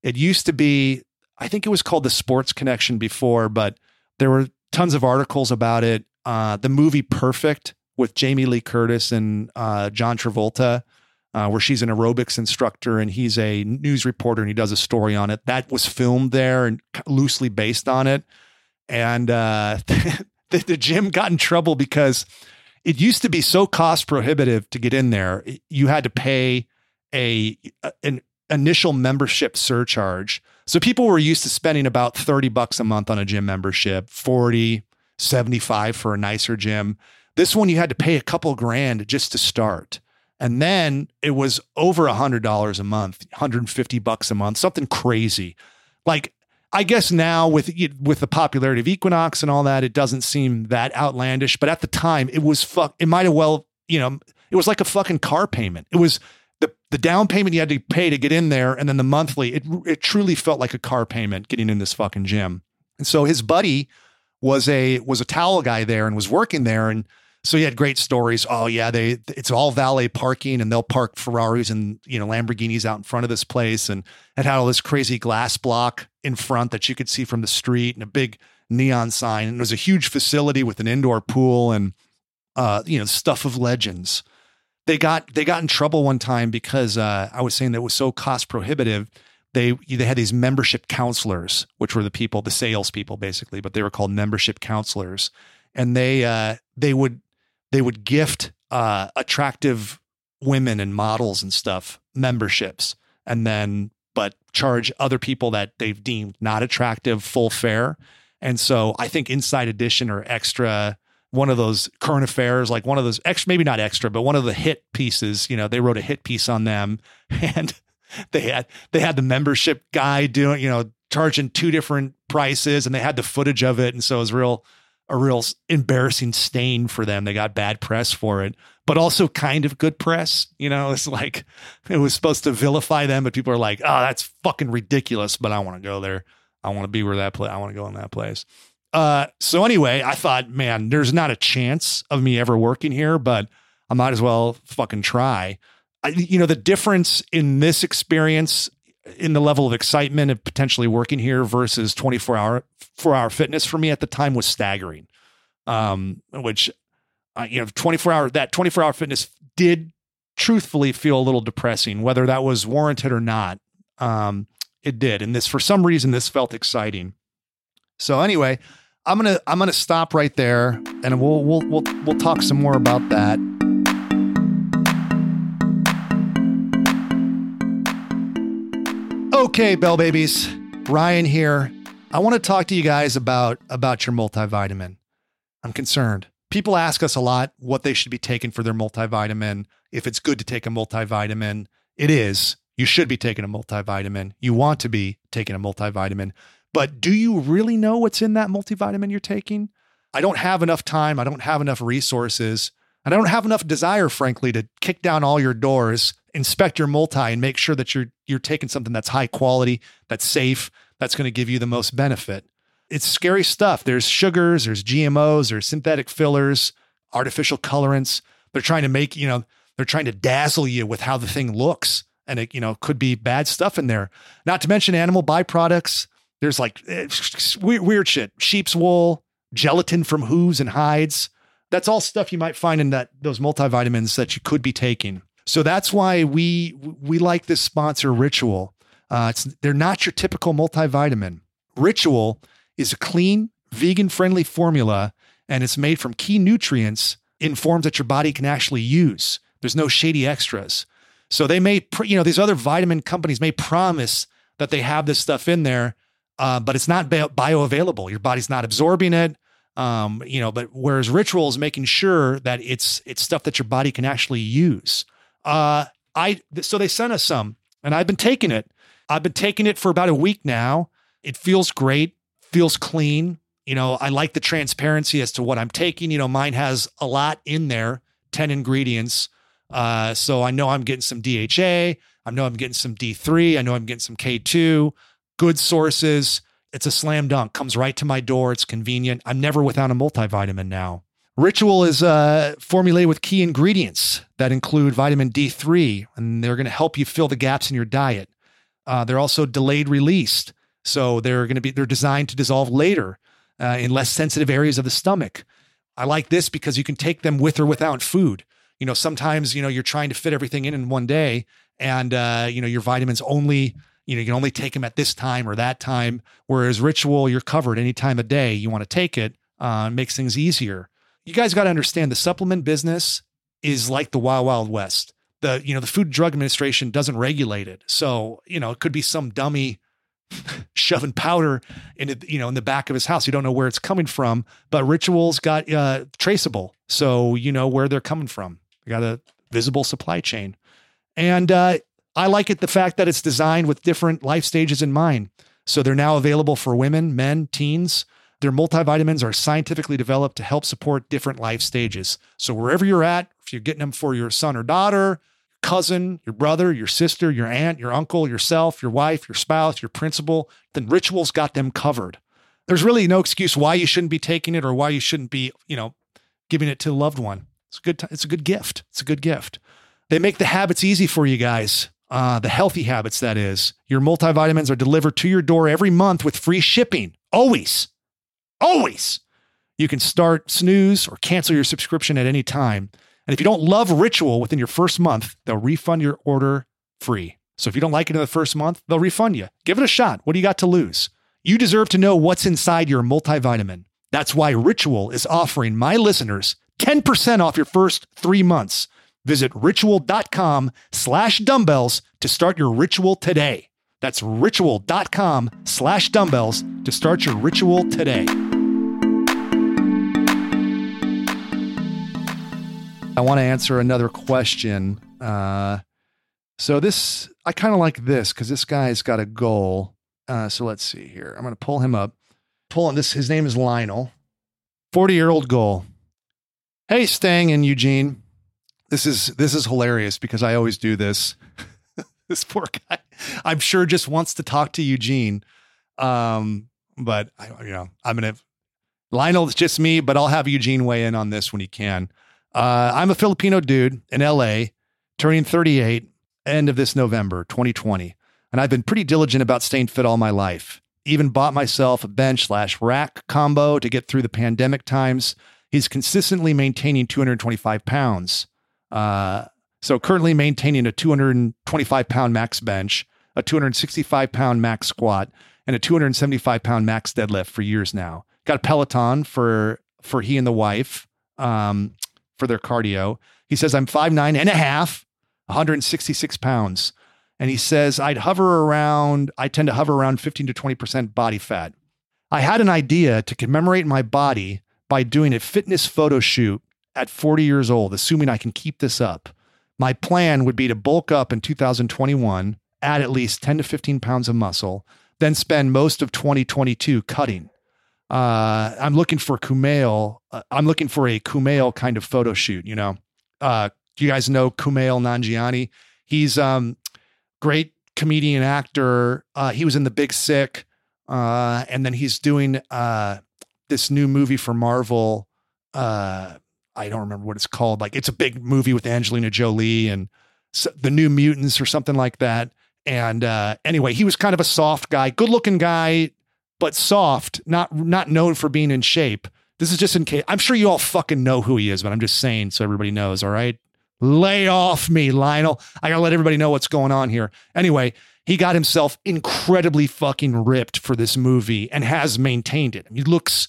Speaker 2: it used to be, I think it was called the Sports Connection before, but there were tons of articles about it. Uh, the movie Perfect with Jamie Lee Curtis and uh, John Travolta, uh, where she's an aerobics instructor and he's a news reporter and he does a story on it. That was filmed there and loosely based on it. And uh, the, the gym got in trouble because it used to be so cost prohibitive to get in there. You had to pay a an initial membership surcharge. So people were used to spending about 30 bucks a month on a gym membership, 40, 75 for a nicer gym. This one you had to pay a couple grand just to start. And then it was over a hundred dollars a month, 150 bucks a month, something crazy. Like I guess now with with the popularity of Equinox and all that, it doesn't seem that outlandish. But at the time, it was fuck. It might have well, you know, it was like a fucking car payment. It was the down payment you had to pay to get in there, and then the monthly. It it truly felt like a car payment getting in this fucking gym. And so his buddy was a was a towel guy there and was working there, and so he had great stories. Oh yeah, they it's all valet parking and they'll park Ferraris and you know Lamborghinis out in front of this place and it had all this crazy glass block in front that you could see from the street and a big neon sign and it was a huge facility with an indoor pool and uh you know stuff of legends. They got they got in trouble one time because uh, I was saying that it was so cost prohibitive. They they had these membership counselors, which were the people, the salespeople basically, but they were called membership counselors, and they uh, they would they would gift uh, attractive women and models and stuff memberships and then but charge other people that they've deemed not attractive full fare and so i think inside edition or extra one of those current affairs like one of those extra maybe not extra but one of the hit pieces you know they wrote a hit piece on them and they had they had the membership guy doing you know charging two different prices and they had the footage of it and so it was real a real embarrassing stain for them. They got bad press for it, but also kind of good press. You know, it's like it was supposed to vilify them, but people are like, "Oh, that's fucking ridiculous." But I want to go there. I want to be where that place. I want to go in that place. Uh, so anyway, I thought, man, there's not a chance of me ever working here, but I might as well fucking try. I, you know, the difference in this experience in the level of excitement of potentially working here versus 24 hour four hour fitness for me at the time was staggering. Um, which, uh, you know, 24 hour, that 24 hour fitness did truthfully feel a little depressing, whether that was warranted or not. Um, it did. And this, for some reason, this felt exciting. So anyway, I'm to, I'm to stop right there and we'll, we'll, we'll, we'll talk some more about that. Okay, Bell Babies, Ryan here. I want to talk to you guys about about your multivitamin. I'm concerned. People ask us a lot what they should be taking for their multivitamin. If it's good to take a multivitamin, it is. You should be taking a multivitamin. You want to be taking a multivitamin. But do you really know what's in that multivitamin you're taking? I don't have enough time. I don't have enough resources. And I don't have enough desire, frankly, to kick down all your doors, inspect your multi, and make sure that you're you're taking something that's high quality, that's safe, that's going to give you the most benefit. It's scary stuff. There's sugars, there's GMOs, there's synthetic fillers, artificial colorants. They're trying to make, you know, they're trying to dazzle you with how the thing looks. And it, you know, could be bad stuff in there. Not to mention animal byproducts. There's like eh, weird shit, sheep's wool, gelatin from hooves and hides. That's all stuff you might find in that those multivitamins that you could be taking. So that's why we we like this sponsor Ritual. Uh, they're not your typical multivitamin. Ritual is a clean, vegan friendly formula, and it's made from key nutrients in forms that your body can actually use. There's no shady extras. So they may, you know, these other vitamin companies may promise that they have this stuff in there, uh, but it's not bioavailable. Your body's not absorbing it. Um, you know, but whereas Ritual is making sure that it's it's stuff that your body can actually use. Uh, I so they sent us some, and I've been taking it. I've been taking it for about a week now. It feels great, feels clean. You know, I like the transparency as to what I'm taking. You know, mine has a lot in there 10 ingredients. Uh, so I know I'm getting some DHA. I know I'm getting some D3. I know I'm getting some K2. Good sources. It's a slam dunk. Comes right to my door. It's convenient. I'm never without a multivitamin now. Ritual is uh, formulated with key ingredients that include vitamin D3, and they're going to help you fill the gaps in your diet. Uh, they're also delayed released, so they're going to be they're designed to dissolve later uh, in less sensitive areas of the stomach. I like this because you can take them with or without food. You know, sometimes you know you're trying to fit everything in in one day, and uh, you know your vitamins only you know you can only take them at this time or that time. Whereas Ritual, you're covered any time of day you want to take it. Uh, makes things easier you guys got to understand the supplement business is like the wild wild west. The you know the Food and Drug Administration doesn't regulate it, so you know it could be some dummy shoving powder in it, you know in the back of his house. You don't know where it's coming from, but Rituals got uh, traceable, so you know where they're coming from. You got a visible supply chain, and uh, I like it the fact that it's designed with different life stages in mind. So they're now available for women, men, teens. Their multivitamins are scientifically developed to help support different life stages. So, wherever you're at, if you're getting them for your son or daughter, cousin, your brother, your sister, your aunt, your uncle, yourself, your wife, your spouse, your principal, then Rituals got them covered. There's really no excuse why you shouldn't be taking it or why you shouldn't be, you know, giving it to a loved one. It's a good. T- it's a good gift. It's a good gift. They make the habits easy for you guys. Uh, the healthy habits, that is. Your multivitamins are delivered to your door every month with free shipping. Always. Always. You can start, snooze, or cancel your subscription at any time. And if you don't love Ritual within your first month, they'll refund your order free. So if you don't like it in the first month, they'll refund you. Give it a shot. What do you got to lose? You deserve to know what's inside your multivitamin. That's why Ritual is offering my listeners 10% off your first three months. Visit ritual.com slash dumbbells to start your ritual today. That's ritual.com slash dumbbells to start your ritual today. I want to answer another question. Uh, so this, I kind of like this because this guy's got a goal. Uh, so let's see here. I'm going to pull him up. Pull on this. His name is Lionel. 40 year old goal. Hey, Stang and Eugene. This is this is hilarious because I always do this. this poor guy, I'm sure just wants to talk to Eugene. Um, but I, you know, I'm gonna Lionel. It's just me, but I'll have Eugene weigh in on this when he can. Uh, I'm a Filipino dude in LA, turning 38 end of this November, 2020, and I've been pretty diligent about staying fit all my life. Even bought myself a bench slash rack combo to get through the pandemic times. He's consistently maintaining 225 pounds. Uh, so currently maintaining a 225 pound max bench, a 265 pound max squat, and a 275 pound max deadlift for years now. Got a Peloton for for he and the wife um, for their cardio. He says I'm five nine and a half, 166 pounds, and he says I'd hover around. I tend to hover around 15 to 20 percent body fat. I had an idea to commemorate my body by doing a fitness photo shoot at 40 years old, assuming I can keep this up. My plan would be to bulk up in 2021, add at least 10 to 15 pounds of muscle, then spend most of 2022 cutting. Uh, I'm looking for Kumail. Uh, I'm looking for a Kumail kind of photo shoot. You know, uh, you guys know Kumail Nanjiani? He's um great comedian actor. Uh, he was in The Big Sick, uh, and then he's doing uh, this new movie for Marvel. Uh, I don't remember what it's called. Like it's a big movie with Angelina Jolie and the New Mutants or something like that. And uh, anyway, he was kind of a soft guy, good looking guy, but soft, not not known for being in shape. This is just in case. I'm sure you all fucking know who he is, but I'm just saying so everybody knows. All right, lay off me, Lionel. I gotta let everybody know what's going on here. Anyway, he got himself incredibly fucking ripped for this movie and has maintained it. He looks,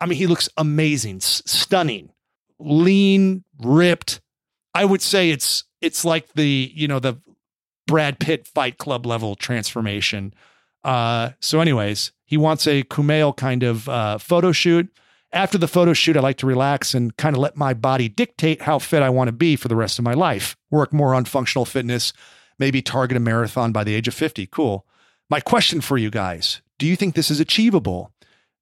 Speaker 2: I mean, he looks amazing, stunning lean, ripped. I would say it's it's like the you know the Brad Pitt Fight Club level transformation. Uh, so, anyways, he wants a Kumail kind of uh, photo shoot. After the photo shoot, I like to relax and kind of let my body dictate how fit I want to be for the rest of my life. Work more on functional fitness, maybe target a marathon by the age of 50. Cool. My question for you guys do you think this is achievable?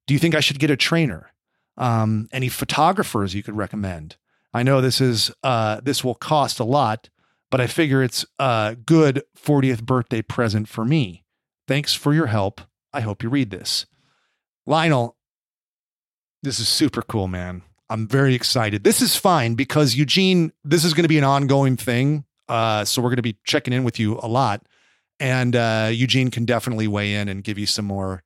Speaker 2: Do you think I should get a trainer? Um, any photographers you could recommend? I know this is uh, this will cost a lot, but I figure it's a good 40th birthday present for me. Thanks for your help. I hope you read this. Lionel, this is super cool, man. I'm very excited. This is fine because Eugene, this is going to be an ongoing thing. Uh, so we're going to be checking in with you a lot. And uh, Eugene can definitely weigh in and give you some more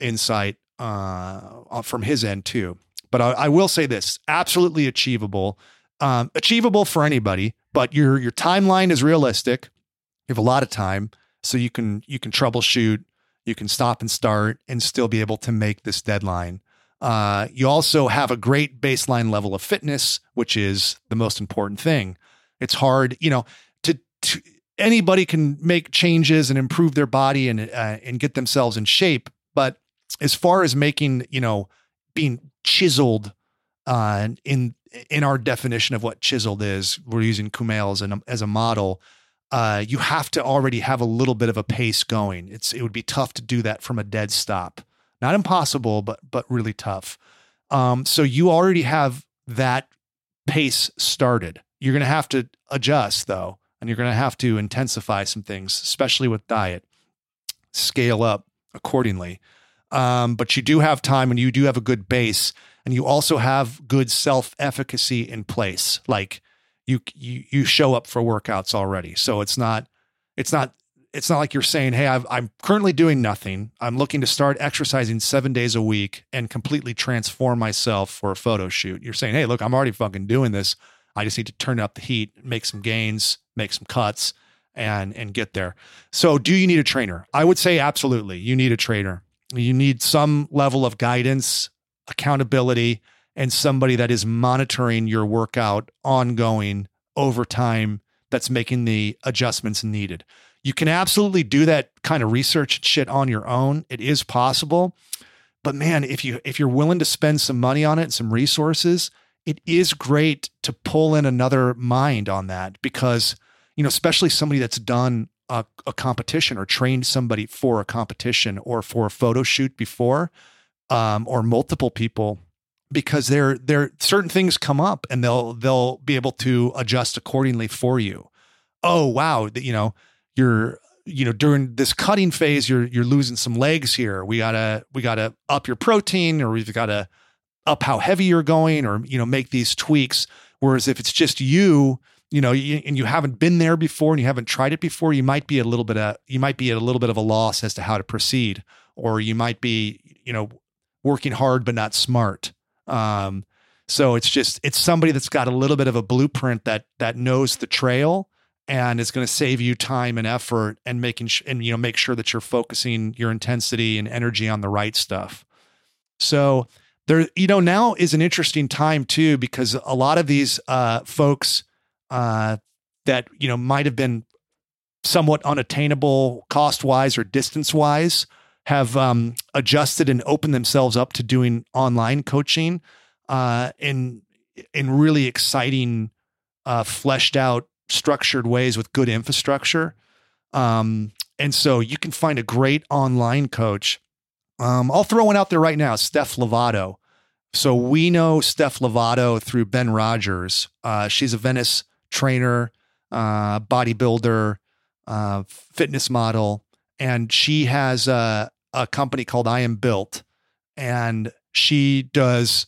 Speaker 2: insight uh, from his end too. But I, I will say this: absolutely achievable, um, achievable for anybody. But your your timeline is realistic. You have a lot of time, so you can you can troubleshoot, you can stop and start, and still be able to make this deadline. Uh, you also have a great baseline level of fitness, which is the most important thing. It's hard, you know, to, to anybody can make changes and improve their body and uh, and get themselves in shape, but as far as making, you know, being chiseled uh, in in our definition of what chiseled is, we're using Kumail as, as a model. Uh, you have to already have a little bit of a pace going. It's it would be tough to do that from a dead stop. Not impossible, but but really tough. Um, so you already have that pace started. You're going to have to adjust though, and you're going to have to intensify some things, especially with diet. Scale up accordingly. Um, but you do have time and you do have a good base and you also have good self efficacy in place. Like you, you, you show up for workouts already. So it's not, it's not, it's not like you're saying, Hey, i am currently doing nothing. I'm looking to start exercising seven days a week and completely transform myself for a photo shoot. You're saying, Hey, look, I'm already fucking doing this. I just need to turn up the heat, make some gains, make some cuts and, and get there. So do you need a trainer? I would say absolutely. You need a trainer. You need some level of guidance, accountability, and somebody that is monitoring your workout ongoing over time that's making the adjustments needed. You can absolutely do that kind of research shit on your own. It is possible. But man, if you if you're willing to spend some money on it some resources, it is great to pull in another mind on that because, you know, especially somebody that's done a, a, competition or trained somebody for a competition or for a photo shoot before, um, or multiple people, because there there certain things come up and they'll they'll be able to adjust accordingly for you. Oh wow, you know you're you know during this cutting phase you're you're losing some legs here. We gotta we gotta up your protein or we've got to up how heavy you're going or you know make these tweaks. Whereas if it's just you you know, you, and you haven't been there before and you haven't tried it before, you might be a little bit of, you might be at a little bit of a loss as to how to proceed, or you might be, you know, working hard but not smart. Um, so it's just it's somebody that's got a little bit of a blueprint that that knows the trail and is going to save you time and effort and making sh- and you know make sure that you're focusing your intensity and energy on the right stuff. So there, you know, now is an interesting time too because a lot of these uh, folks uh, that you know might have been somewhat unattainable cost wise or distance wise have um, adjusted and opened themselves up to doing online coaching uh, in in really exciting, uh, fleshed out, structured ways with good infrastructure. Um, and so you can find a great online coach. Um, I'll throw one out there right now, Steph Lovato. So we know Steph Lovato through Ben Rogers. Uh, she's a Venice trainer, uh, bodybuilder, uh, fitness model, and she has a, a company called I Am Built, and she does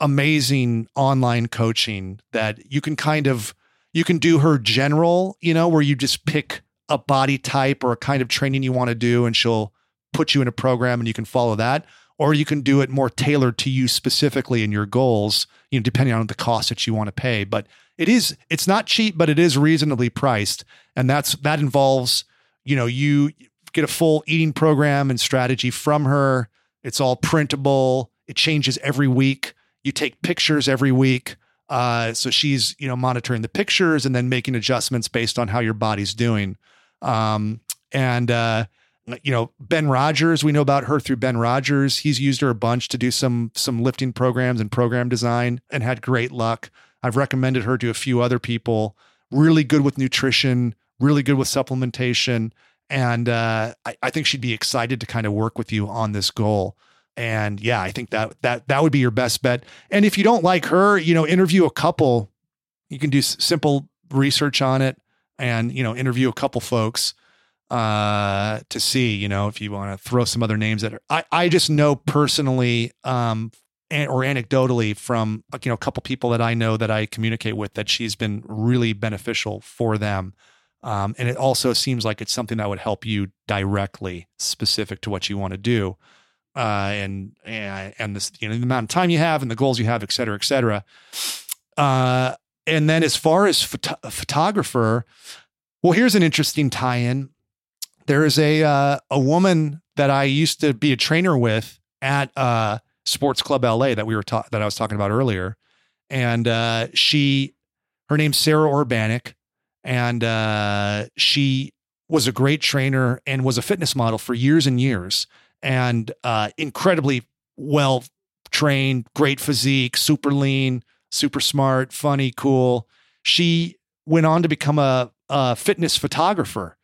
Speaker 2: amazing online coaching that you can kind of you can do her general, you know, where you just pick a body type or a kind of training you want to do, and she'll put you in a program and you can follow that or you can do it more tailored to you specifically and your goals, you know, depending on the cost that you want to pay. But it is it's not cheap, but it is reasonably priced, and that's that involves you know you get a full eating program and strategy from her. It's all printable. It changes every week. You take pictures every week. Uh, so she's you know monitoring the pictures and then making adjustments based on how your body's doing. Um, and uh, you know Ben Rogers, we know about her through Ben Rogers. He's used her a bunch to do some some lifting programs and program design and had great luck. I've recommended her to a few other people. Really good with nutrition, really good with supplementation, and uh, I, I think she'd be excited to kind of work with you on this goal. And yeah, I think that that that would be your best bet. And if you don't like her, you know, interview a couple You can do s- simple research on it and, you know, interview a couple folks uh to see, you know, if you want to throw some other names at her. I I just know personally um or anecdotally from you know a couple people that I know that I communicate with that she's been really beneficial for them. Um, and it also seems like it's something that would help you directly, specific to what you want to do, uh, and and and this you know the amount of time you have and the goals you have, et cetera, et cetera. Uh, and then as far as phot- photographer, well, here's an interesting tie-in. There is a uh, a woman that I used to be a trainer with at uh, Sports Club LA that we were ta- that I was talking about earlier, and uh, she, her name's Sarah Orbanic, and uh, she was a great trainer and was a fitness model for years and years, and uh, incredibly well trained, great physique, super lean, super smart, funny, cool. She went on to become a, a fitness photographer.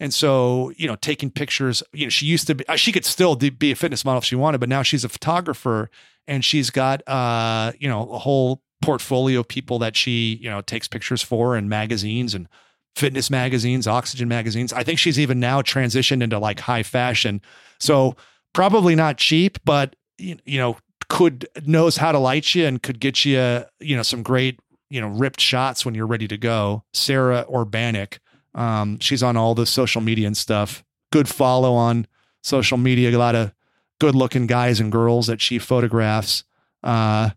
Speaker 2: And so, you know, taking pictures, you know, she used to be, uh, she could still be a fitness model if she wanted, but now she's a photographer and she's got, uh, you know, a whole portfolio of people that she, you know, takes pictures for and magazines and fitness magazines, oxygen magazines. I think she's even now transitioned into like high fashion. So probably not cheap, but, you know, could knows how to light you and could get you, you know, some great, you know, ripped shots when you're ready to go. Sarah Orbanic. Um, she's on all the social media and stuff. Good follow on social media. A lot of good looking guys and girls that she photographs. Uh,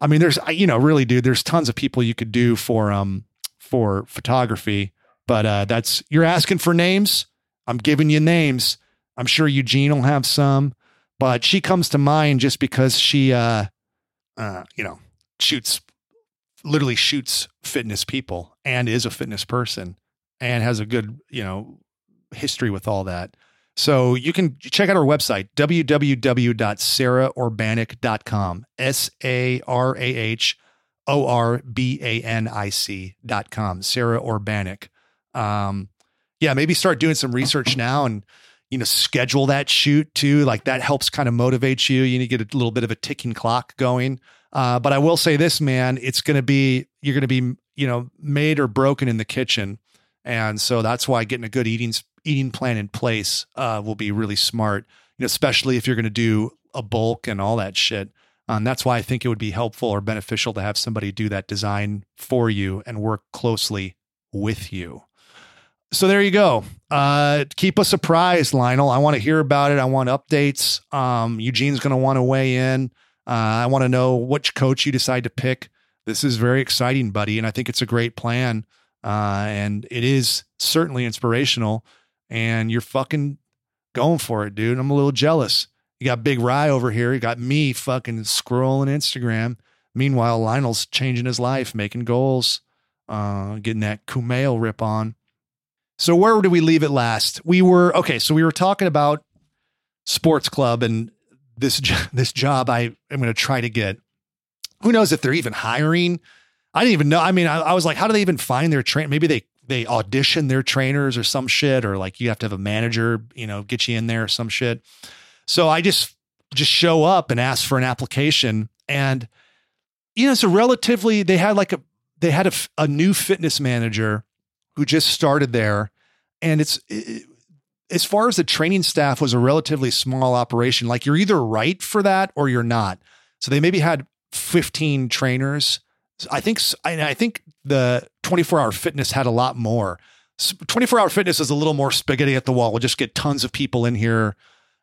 Speaker 2: I mean, there's, you know, really, dude, there's tons of people you could do for, um, for photography, but, uh, that's, you're asking for names. I'm giving you names. I'm sure Eugene will have some, but she comes to mind just because she, uh, uh, you know, shoots, literally shoots fitness people and is a fitness person and has a good, you know, history with all that. So you can check out our website, www.sarahorbanic.com, S A R A H O R B A N I C.com, Sarah Orbanic. Um, yeah, maybe start doing some research now and, you know, schedule that shoot too. Like that helps kind of motivate you. You need to get a little bit of a ticking clock going. Uh, but I will say this, man, it's going to be, you're going to be, you know, made or broken in the kitchen. And so that's why getting a good eating eating plan in place uh, will be really smart, you know, especially if you're going to do a bulk and all that shit. Um, that's why I think it would be helpful or beneficial to have somebody do that design for you and work closely with you. So there you go. Uh, keep us surprised, Lionel. I want to hear about it. I want updates. Um, Eugene's going to want to weigh in. Uh, I want to know which coach you decide to pick. This is very exciting, buddy, and I think it's a great plan. Uh, and it is certainly inspirational. And you're fucking going for it, dude. I'm a little jealous. You got Big Rye over here. You got me fucking scrolling Instagram. Meanwhile, Lionel's changing his life, making goals, uh, getting that Kumail rip on. So where did we leave it last? We were okay. So we were talking about sports club and this this job I am going to try to get. Who knows if they're even hiring? I didn't even know. I mean, I, I was like, how do they even find their train? Maybe they they audition their trainers or some shit, or like you have to have a manager, you know, get you in there or some shit. So I just just show up and ask for an application, and you know, it's a relatively. They had like a they had a, a new fitness manager who just started there, and it's. It, as far as the training staff was a relatively small operation, like you're either right for that or you're not. So they maybe had 15 trainers. I think I think the 24 hour fitness had a lot more. 24 hour fitness is a little more spaghetti at the wall. We'll just get tons of people in here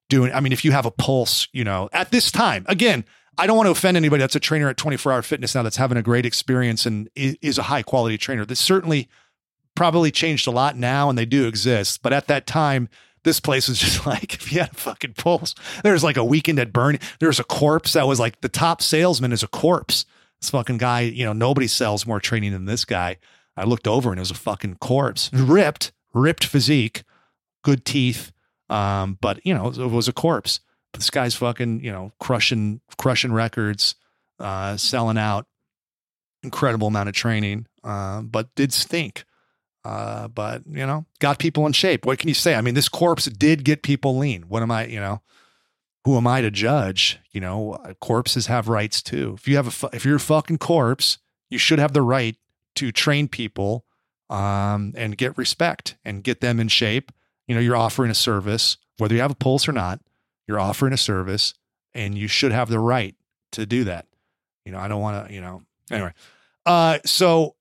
Speaker 2: doing. I mean, if you have a pulse, you know, at this time, again, I don't want to offend anybody that's a trainer at 24 hour fitness now that's having a great experience and is, a high quality trainer. This certainly probably changed a lot now and they do exist. But at that time, this place was just like if you had a fucking pulse. There's like a weekend at Bernie. There's a corpse that was like the top salesman is a corpse. This fucking guy, you know, nobody sells more training than this guy. I looked over and it was a fucking corpse, ripped, ripped physique, good teeth, um, but you know, it was a corpse. This guy's fucking, you know, crushing, crushing records, uh, selling out, incredible amount of training, uh, but did stink. Uh, but you know, got people in shape. What can you say? I mean, this corpse did get people lean. What am I, you know, who am I to judge? You know, corpses have rights too. If you have a, if you're a fucking corpse, you should have the right to train people um, and get respect and get them in shape. You know, you're offering a service, whether you have a pulse or not, you're offering a service and you should have the right to do that. You know, I don't want to, you know, anyway. Uh, so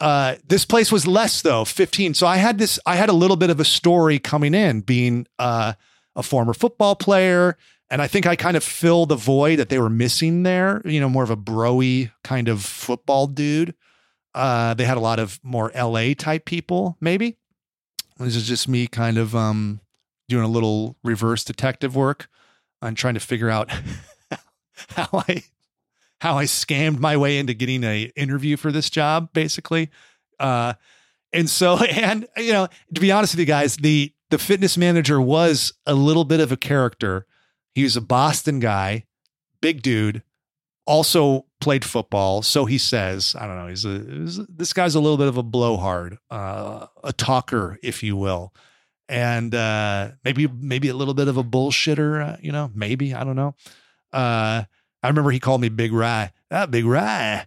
Speaker 2: uh, this place was less though, 15. So I had this, I had a little bit of a story coming in being uh, a former football player. And I think I kind of filled the void that they were missing there, you know, more of a broy kind of football dude. Uh, they had a lot of more LA type people, maybe. This is just me kind of um, doing a little reverse detective work on trying to figure out how I how I scammed my way into getting a interview for this job, basically. Uh, and so, and you know, to be honest with you guys, the the fitness manager was a little bit of a character. He was a Boston guy, big dude, also played football. So he says, I don't know, he's a, he's, this guy's a little bit of a blowhard, uh, a talker, if you will. And uh, maybe maybe a little bit of a bullshitter, uh, you know, maybe, I don't know. Uh, I remember he called me Big Rye. Ah, Big Rye.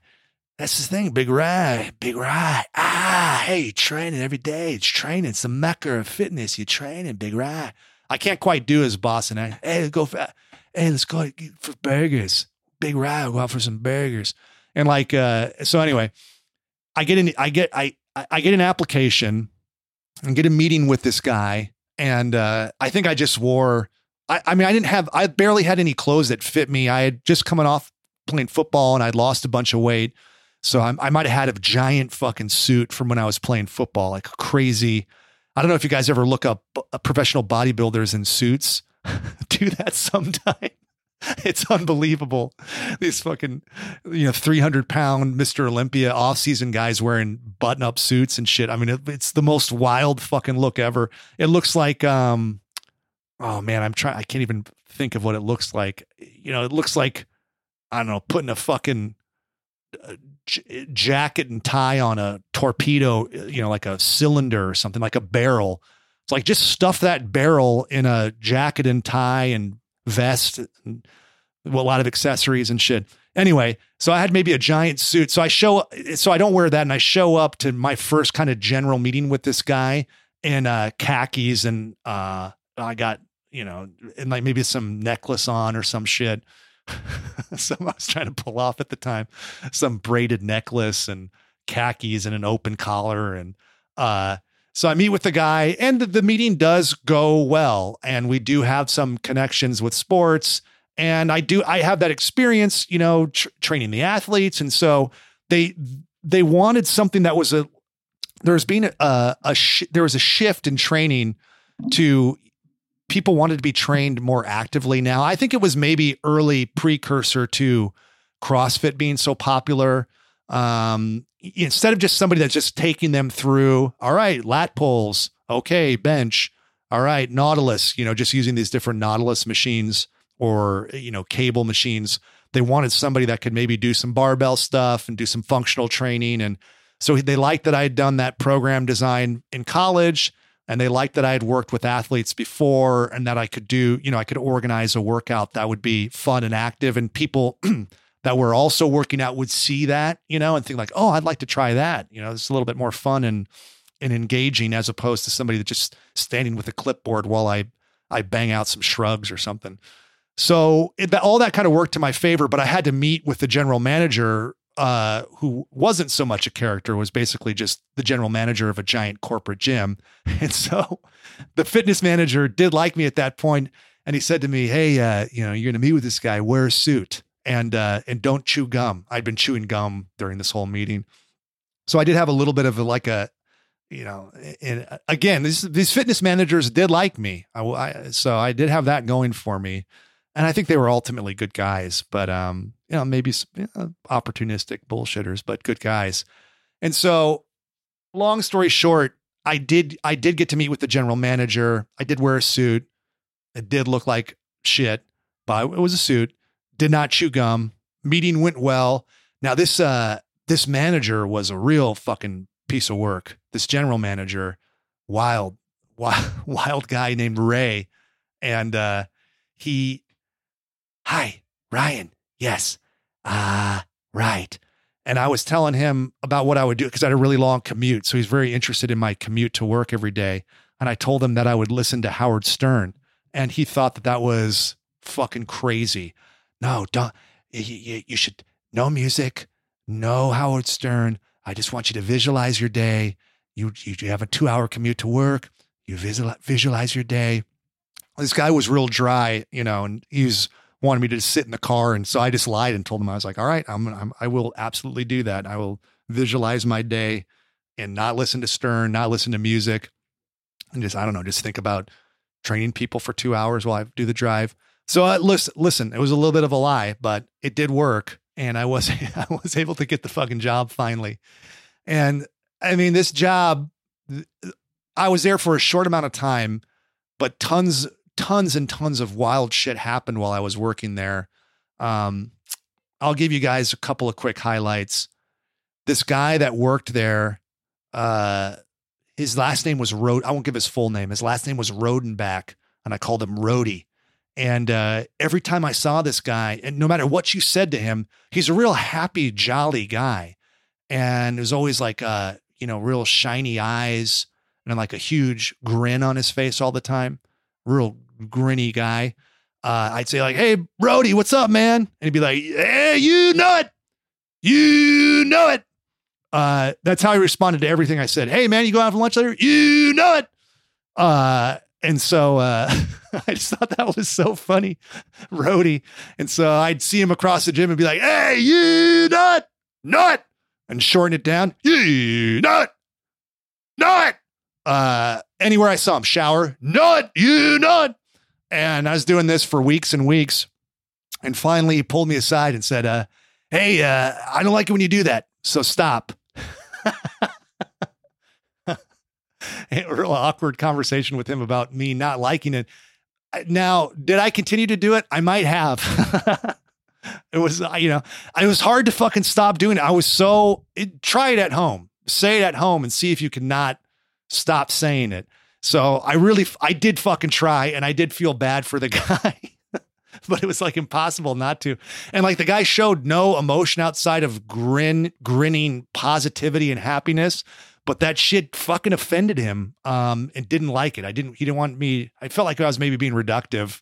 Speaker 2: That's the thing, Big Rye, Big Rye. Ah, hey, training every day. It's training. It's the mecca of fitness. You're training, Big Rye. I can't quite do his boss and I, hey, let's go for, hey, let's go for burgers big ride, go out for some burgers. And like, uh, so anyway, I get in, I get, I, I get an application and get a meeting with this guy. And, uh, I think I just wore, I, I mean, I didn't have, I barely had any clothes that fit me. I had just coming off playing football and I'd lost a bunch of weight. So I, I might have had a giant fucking suit from when I was playing football, like crazy. I don't know if you guys ever look up uh, professional bodybuilders in suits. Do that sometime. it's unbelievable. These fucking, you know, 300 pound Mr. Olympia off season guys wearing button up suits and shit. I mean, it, it's the most wild fucking look ever. It looks like, um, oh man, I'm trying, I can't even think of what it looks like. You know, it looks like, I don't know, putting a fucking uh, j- jacket and tie on a torpedo, you know, like a cylinder or something, like a barrel. It's like just stuff that barrel in a jacket and tie and vest, and, a lot of accessories and shit. Anyway, so I had maybe a giant suit. So I show so I don't wear that and I show up to my first kind of general meeting with this guy in uh khakis and uh I got, you know, and like maybe some necklace on or some shit. some I was trying to pull off at the time, some braided necklace and khakis and an open collar and uh so I meet with the guy, and the meeting does go well, and we do have some connections with sports. And I do, I have that experience, you know, tr- training the athletes, and so they they wanted something that was a there's been a, a sh- there was a shift in training to people wanted to be trained more actively now. I think it was maybe early precursor to CrossFit being so popular. Um, instead of just somebody that's just taking them through, all right, lat pulls, okay, bench, all right, Nautilus, you know, just using these different Nautilus machines or, you know, cable machines. They wanted somebody that could maybe do some barbell stuff and do some functional training. And so they liked that I had done that program design in college. And they liked that I had worked with athletes before and that I could do, you know, I could organize a workout that would be fun and active. And people, that were also working out would see that, you know, and think like, oh, I'd like to try that. You know, it's a little bit more fun and and engaging as opposed to somebody that just standing with a clipboard while I I bang out some shrugs or something. So it, all that kind of worked to my favor, but I had to meet with the general manager uh, who wasn't so much a character, was basically just the general manager of a giant corporate gym. And so the fitness manager did like me at that point, and he said to me, "Hey, uh, you know, you're going to meet with this guy. Wear a suit." and uh, and don't chew gum. I'd been chewing gum during this whole meeting, so I did have a little bit of a, like a, you know, and uh, again, these these fitness managers did like me, I, I, so I did have that going for me, and I think they were ultimately good guys, but um, you know, maybe you know, opportunistic bullshitters, but good guys, and so, long story short, I did I did get to meet with the general manager. I did wear a suit. It did look like shit, but it was a suit did not chew gum. Meeting went well. Now this uh this manager was a real fucking piece of work. This general manager, wild, wild, wild guy named Ray, and uh, he, hi Ryan, yes, ah, uh, right. And I was telling him about what I would do because I had a really long commute. So he's very interested in my commute to work every day. And I told him that I would listen to Howard Stern. And he thought that that was fucking crazy. No, don't. You, you, should, no music, no Howard Stern. I just want you to visualize your day. You, you, you have a two hour commute to work. You visualize, visualize your day. This guy was real dry, you know, and he's wanted me to just sit in the car. And so I just lied and told him, I was like, all right, I'm, I'm I will absolutely do that. I will visualize my day and not listen to Stern, not listen to music. And just, I don't know, just think about training people for two hours while I do the drive. So uh, listen, listen, it was a little bit of a lie, but it did work. And I was, I was able to get the fucking job finally. And I mean, this job, I was there for a short amount of time, but tons, tons and tons of wild shit happened while I was working there. Um, I'll give you guys a couple of quick highlights. This guy that worked there, uh, his last name was Rod. I won't give his full name. His last name was Rodenbach, and I called him Rody. And uh, every time I saw this guy, and no matter what you said to him, he's a real happy, jolly guy. And there's always like, uh, you know, real shiny eyes and like a huge grin on his face all the time. Real grinny guy. Uh, I'd say like, "Hey, Brody, what's up, man?" And he'd be like, "Hey, you know it, you know it." Uh, that's how he responded to everything I said. Hey, man, you go out for lunch later? You know it. Uh, and so uh, I just thought that was so funny, Rody. And so I'd see him across the gym and be like, "Hey, you know it," and shorten it down. You know it. Uh, anywhere I saw him, shower, it, you it. And I was doing this for weeks and weeks. And finally, he pulled me aside and said, uh, Hey, uh, I don't like it when you do that. So stop. a real awkward conversation with him about me not liking it. Now, did I continue to do it? I might have. it was, you know, it was hard to fucking stop doing it. I was so, it, try it at home, say it at home and see if you can not stop saying it. So I really, I did fucking try and I did feel bad for the guy, but it was like impossible not to. And like the guy showed no emotion outside of grin, grinning positivity and happiness, but that shit fucking offended him um, and didn't like it. I didn't, he didn't want me, I felt like I was maybe being reductive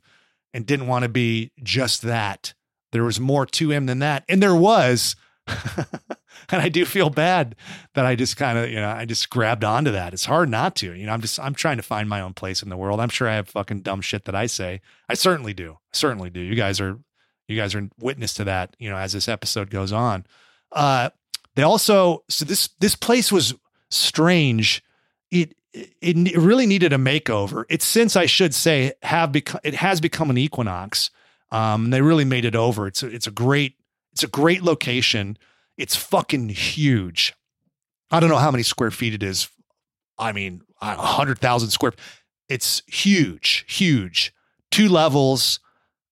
Speaker 2: and didn't want to be just that. There was more to him than that. And there was. and I do feel bad that I just kind of, you know, I just grabbed onto that. It's hard not to, you know, I'm just, I'm trying to find my own place in the world. I'm sure I have fucking dumb shit that I say. I certainly do. certainly do. You guys are, you guys are witness to that, you know, as this episode goes on. Uh, they also, so this, this place was strange. It, it, it really needed a makeover. It's since I should say have become, it has become an Equinox. Um, they really made it over. It's a, it's a great, it's a great location. It's fucking huge. I don't know how many square feet it is. I mean, a hundred thousand square. It's huge, huge. Two levels,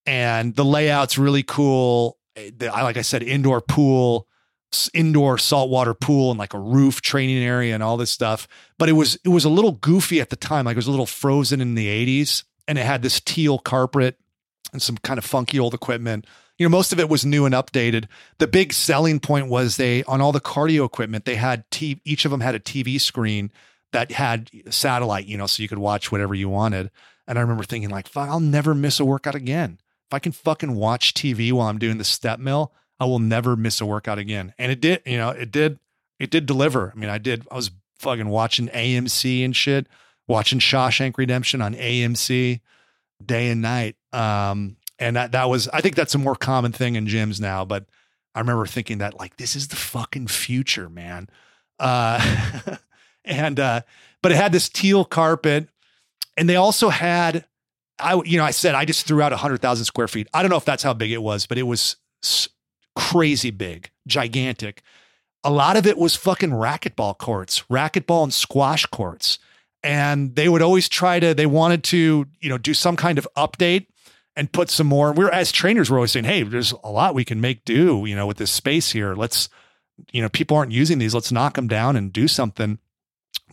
Speaker 2: and the layout's really cool. Eh, I like I said, indoor pool, indoor saltwater pool, and like a roof training area, and all this stuff. But it was it was a little goofy at the time. Like it was a little frozen in the '80s, and it had this teal carpet and some kind of funky old equipment you know, most of it was new and updated. The big selling point was they on all the cardio equipment, they had t- each of them had a TV screen that had satellite, you know, so you could watch whatever you wanted. And I remember thinking like, fuck, I'll never miss a workout again. If I can fucking watch TV while I'm doing the step mill, I will never miss a workout again. And it did, you know, it did, it did deliver. I mean, I did, I was fucking watching AMC and shit, watching Shawshank Redemption on AMC day and night. Um, and that that was I think that's a more common thing in gyms now. But I remember thinking that like this is the fucking future, man. Uh, and uh, but it had this teal carpet, and they also had I you know I said I just threw out hundred thousand square feet. I don't know if that's how big it was, but it was crazy big, gigantic. A lot of it was fucking racquetball courts, racquetball and squash courts. And they would always try to, they wanted to, you know, do some kind of update and put some more. We're as trainers, we're always saying, hey, there's a lot we can make do, you know, with this space here. Let's, you know, people aren't using these. Let's knock them down and do something.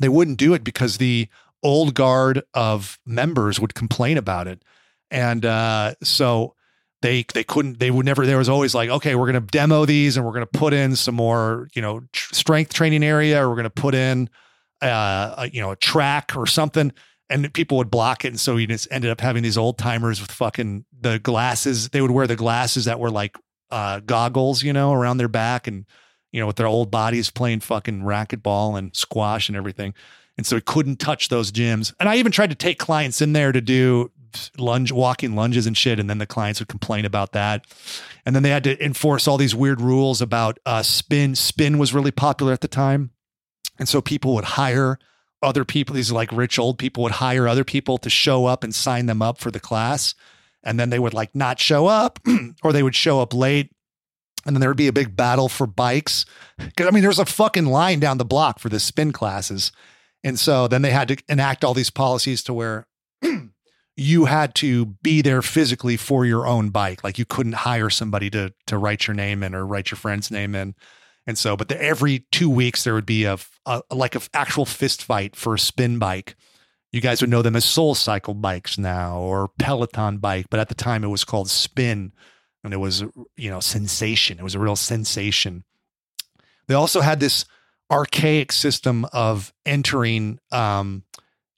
Speaker 2: They wouldn't do it because the old guard of members would complain about it. And uh, so they they couldn't they would never there was always like okay we're going to demo these and we're going to put in some more you know tr- strength training area or we're going to put in uh a, you know a track or something and people would block it. And so you just ended up having these old timers with fucking the glasses. They would wear the glasses that were like uh goggles you know around their back and you know with their old bodies playing fucking racquetball and squash and everything. And so he couldn't touch those gyms. And i even tried to take clients in there to do lunge walking lunges and shit. And then the clients would complain about that. And then they had to enforce all these weird rules about uh, spin. Spin was really popular at the time. And so people would hire other people these like rich old people would hire other people to show up and sign them up for the class and then they would like not show up or they would show up late and then there would be a big battle for bikes because i mean there's a fucking line down the block for the spin classes and so then they had to enact all these policies to where you had to be there physically for your own bike. Like you couldn't hire somebody to to write your name in or write your friend's name in. And so, but the, every two weeks there would be a, a like an actual fist fight for a spin bike. You guys would know them as Soul Cycle bikes now or Peloton bike, but at the time it was called Spin, and it was you know sensation. It was a real sensation. They also had this archaic system of entering um,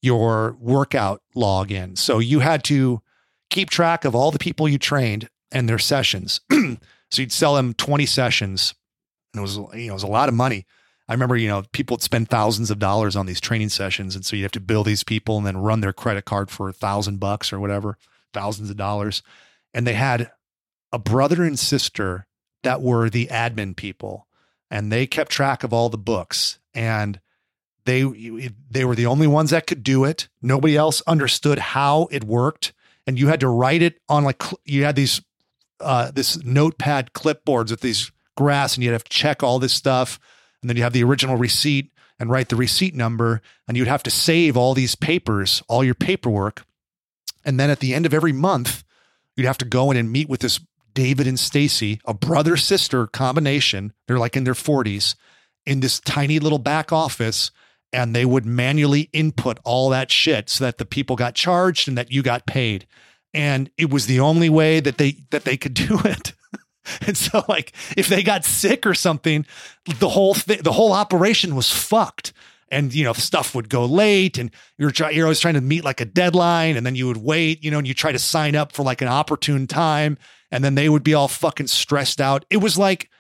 Speaker 2: your workout log in. So you had to keep track of all the people you trained and their sessions. so you'd sell them 20 sessions. And it was, you know, it was a lot of money. I remember, you know, people would spend thousands of dollars on these training sessions. And so you have to bill these people and then run their credit card for a thousand bucks or whatever, thousands of dollars. And they had a brother and sister that were the admin people and they kept track of all the books. And they they were the only ones that could do it. Nobody else understood how it worked, and you had to write it on like you had these uh, this notepad clipboards with these graphs, and you'd have to check all this stuff, and then you have the original receipt and write the receipt number, and you'd have to save all these papers, all your paperwork, and then at the end of every month, you'd have to go in and meet with this David and Stacy, a brother sister combination. They're like in their 40s in this tiny little back office and they would manually input all that shit so that the people got charged and that you got paid. And it was the only way that they that they could do it and so like if they got sick or something the whole thing the whole operation was fucked. And you know stuff would go late and you're try, you're always trying to meet like a deadline and then you would wait you know and you try to sign up for like an opportune time and then they would be all fucking stressed out. It was like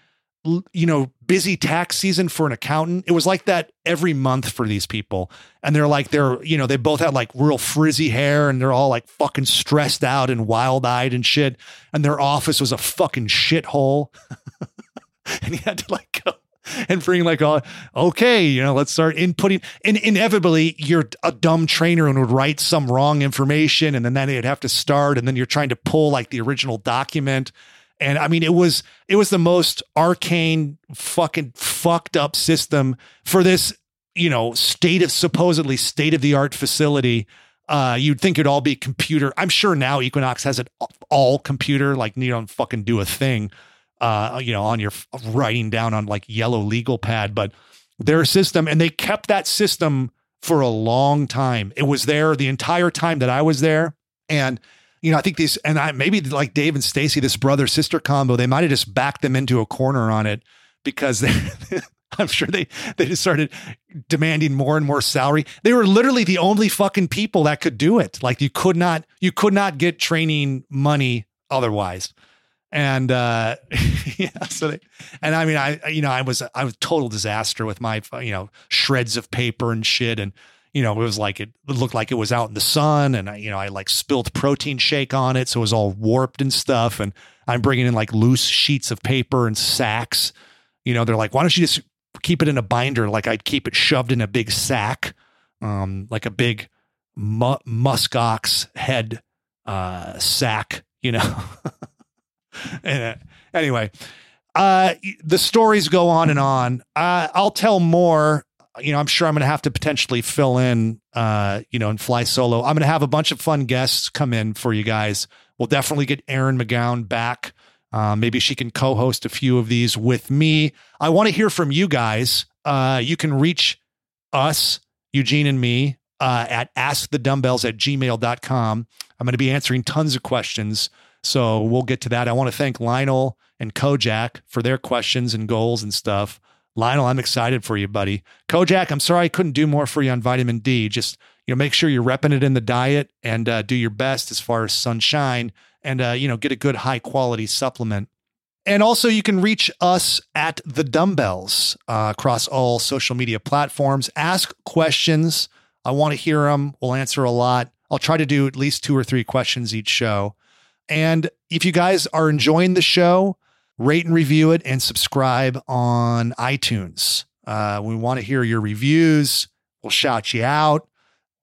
Speaker 2: you know, busy tax season for an accountant. It was like that every month for these people. And they're like, they're, you know, they both had like real frizzy hair and they're all like fucking stressed out and wild eyed and shit. And their office was a fucking shithole. and he had to like go and bring like, oh, okay, you know, let's start inputting. And inevitably, you're a dumb trainer and would write some wrong information. And then, then they'd have to start. And then you're trying to pull like the original document and I mean, it was it was the most arcane, fucking fucked up system for this, you know, state of supposedly state of the art facility. Uh, you'd think it'd all be computer. I'm sure now Equinox has it all computer, like you don't fucking do a thing, uh, you know, on your writing down on like yellow legal pad. But their system, and they kept that system for a long time. It was there the entire time that I was there, and you know, I think these, and I maybe like Dave and Stacy, this brother sister combo, they might have just backed them into a corner on it because they, I'm sure they they just started demanding more and more salary. They were literally the only fucking people that could do it. Like you could not you could not get training money otherwise. And uh yeah, so they, and I mean I you know I was I was total disaster with my you know shreds of paper and shit and you know, it was like it looked like it was out in the sun, and I, you know, I like spilled protein shake on it, so it was all warped and stuff. And I'm bringing in like loose sheets of paper and sacks. You know, they're like, why don't you just keep it in a binder? Like I'd keep it shoved in a big sack, um, like a big mu- muskox head uh, sack. You know. and, uh, anyway, uh, the stories go on and on. Uh, I'll tell more you know, I'm sure I'm going to have to potentially fill in, uh, you know, and fly solo. I'm going to have a bunch of fun guests come in for you guys. We'll definitely get Erin McGowan back. Uh, maybe she can co-host a few of these with me. I want to hear from you guys. Uh, you can reach us, Eugene and me, uh, at askthedumbbells at gmail.com. I'm going to be answering tons of questions So we'll get to that. I want to thank Lionel and Kojak for their questions and goals and stuff. Lionel, I'm excited for you, buddy. Kojak, I'm sorry I couldn't do more for you on vitamin D. Just you know, make sure you're repping it in the diet and uh, do your best as far as sunshine and uh, you know get a good high quality supplement. And also, you can reach us at the dumbbells uh, across all social media platforms. Ask questions. I want to hear them. We'll answer a lot. I'll try to do at least two or three questions each show. And if you guys are enjoying the show, rate and review it and subscribe on iTunes. Uh, we want to hear your reviews. We'll shout you out.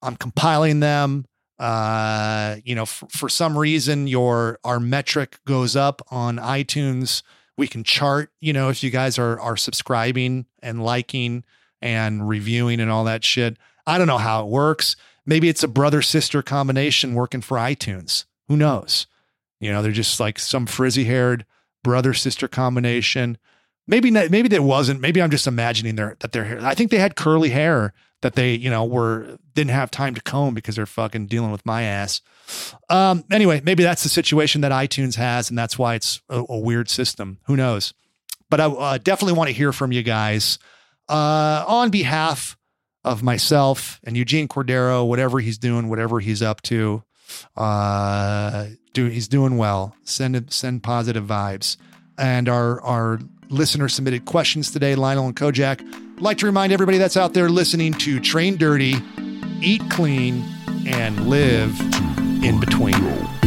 Speaker 2: I'm compiling them. Uh, you know, for, for some reason, your our metric goes up on iTunes. We can chart. You know, if you guys are are subscribing and liking and reviewing and all that shit. I don't know how it works. Maybe it's a brother sister combination working for iTunes. Who knows? You know, they're just like some frizzy haired brother sister combination. Maybe not, maybe there wasn't. Maybe I'm just imagining their that their hair. I think they had curly hair that they you know were didn't have time to comb because they're fucking dealing with my ass. Um. Anyway, maybe that's the situation that iTunes has, and that's why it's a, a weird system. Who knows? But I uh, definitely want to hear from you guys uh, on behalf of myself and Eugene Cordero, whatever he's doing, whatever he's up to. Uh, do he's doing well. Send send positive vibes. And our our listener submitted questions today, Lionel and Kojak. I'd like to remind everybody that's out there listening to train dirty, eat clean, and live in between.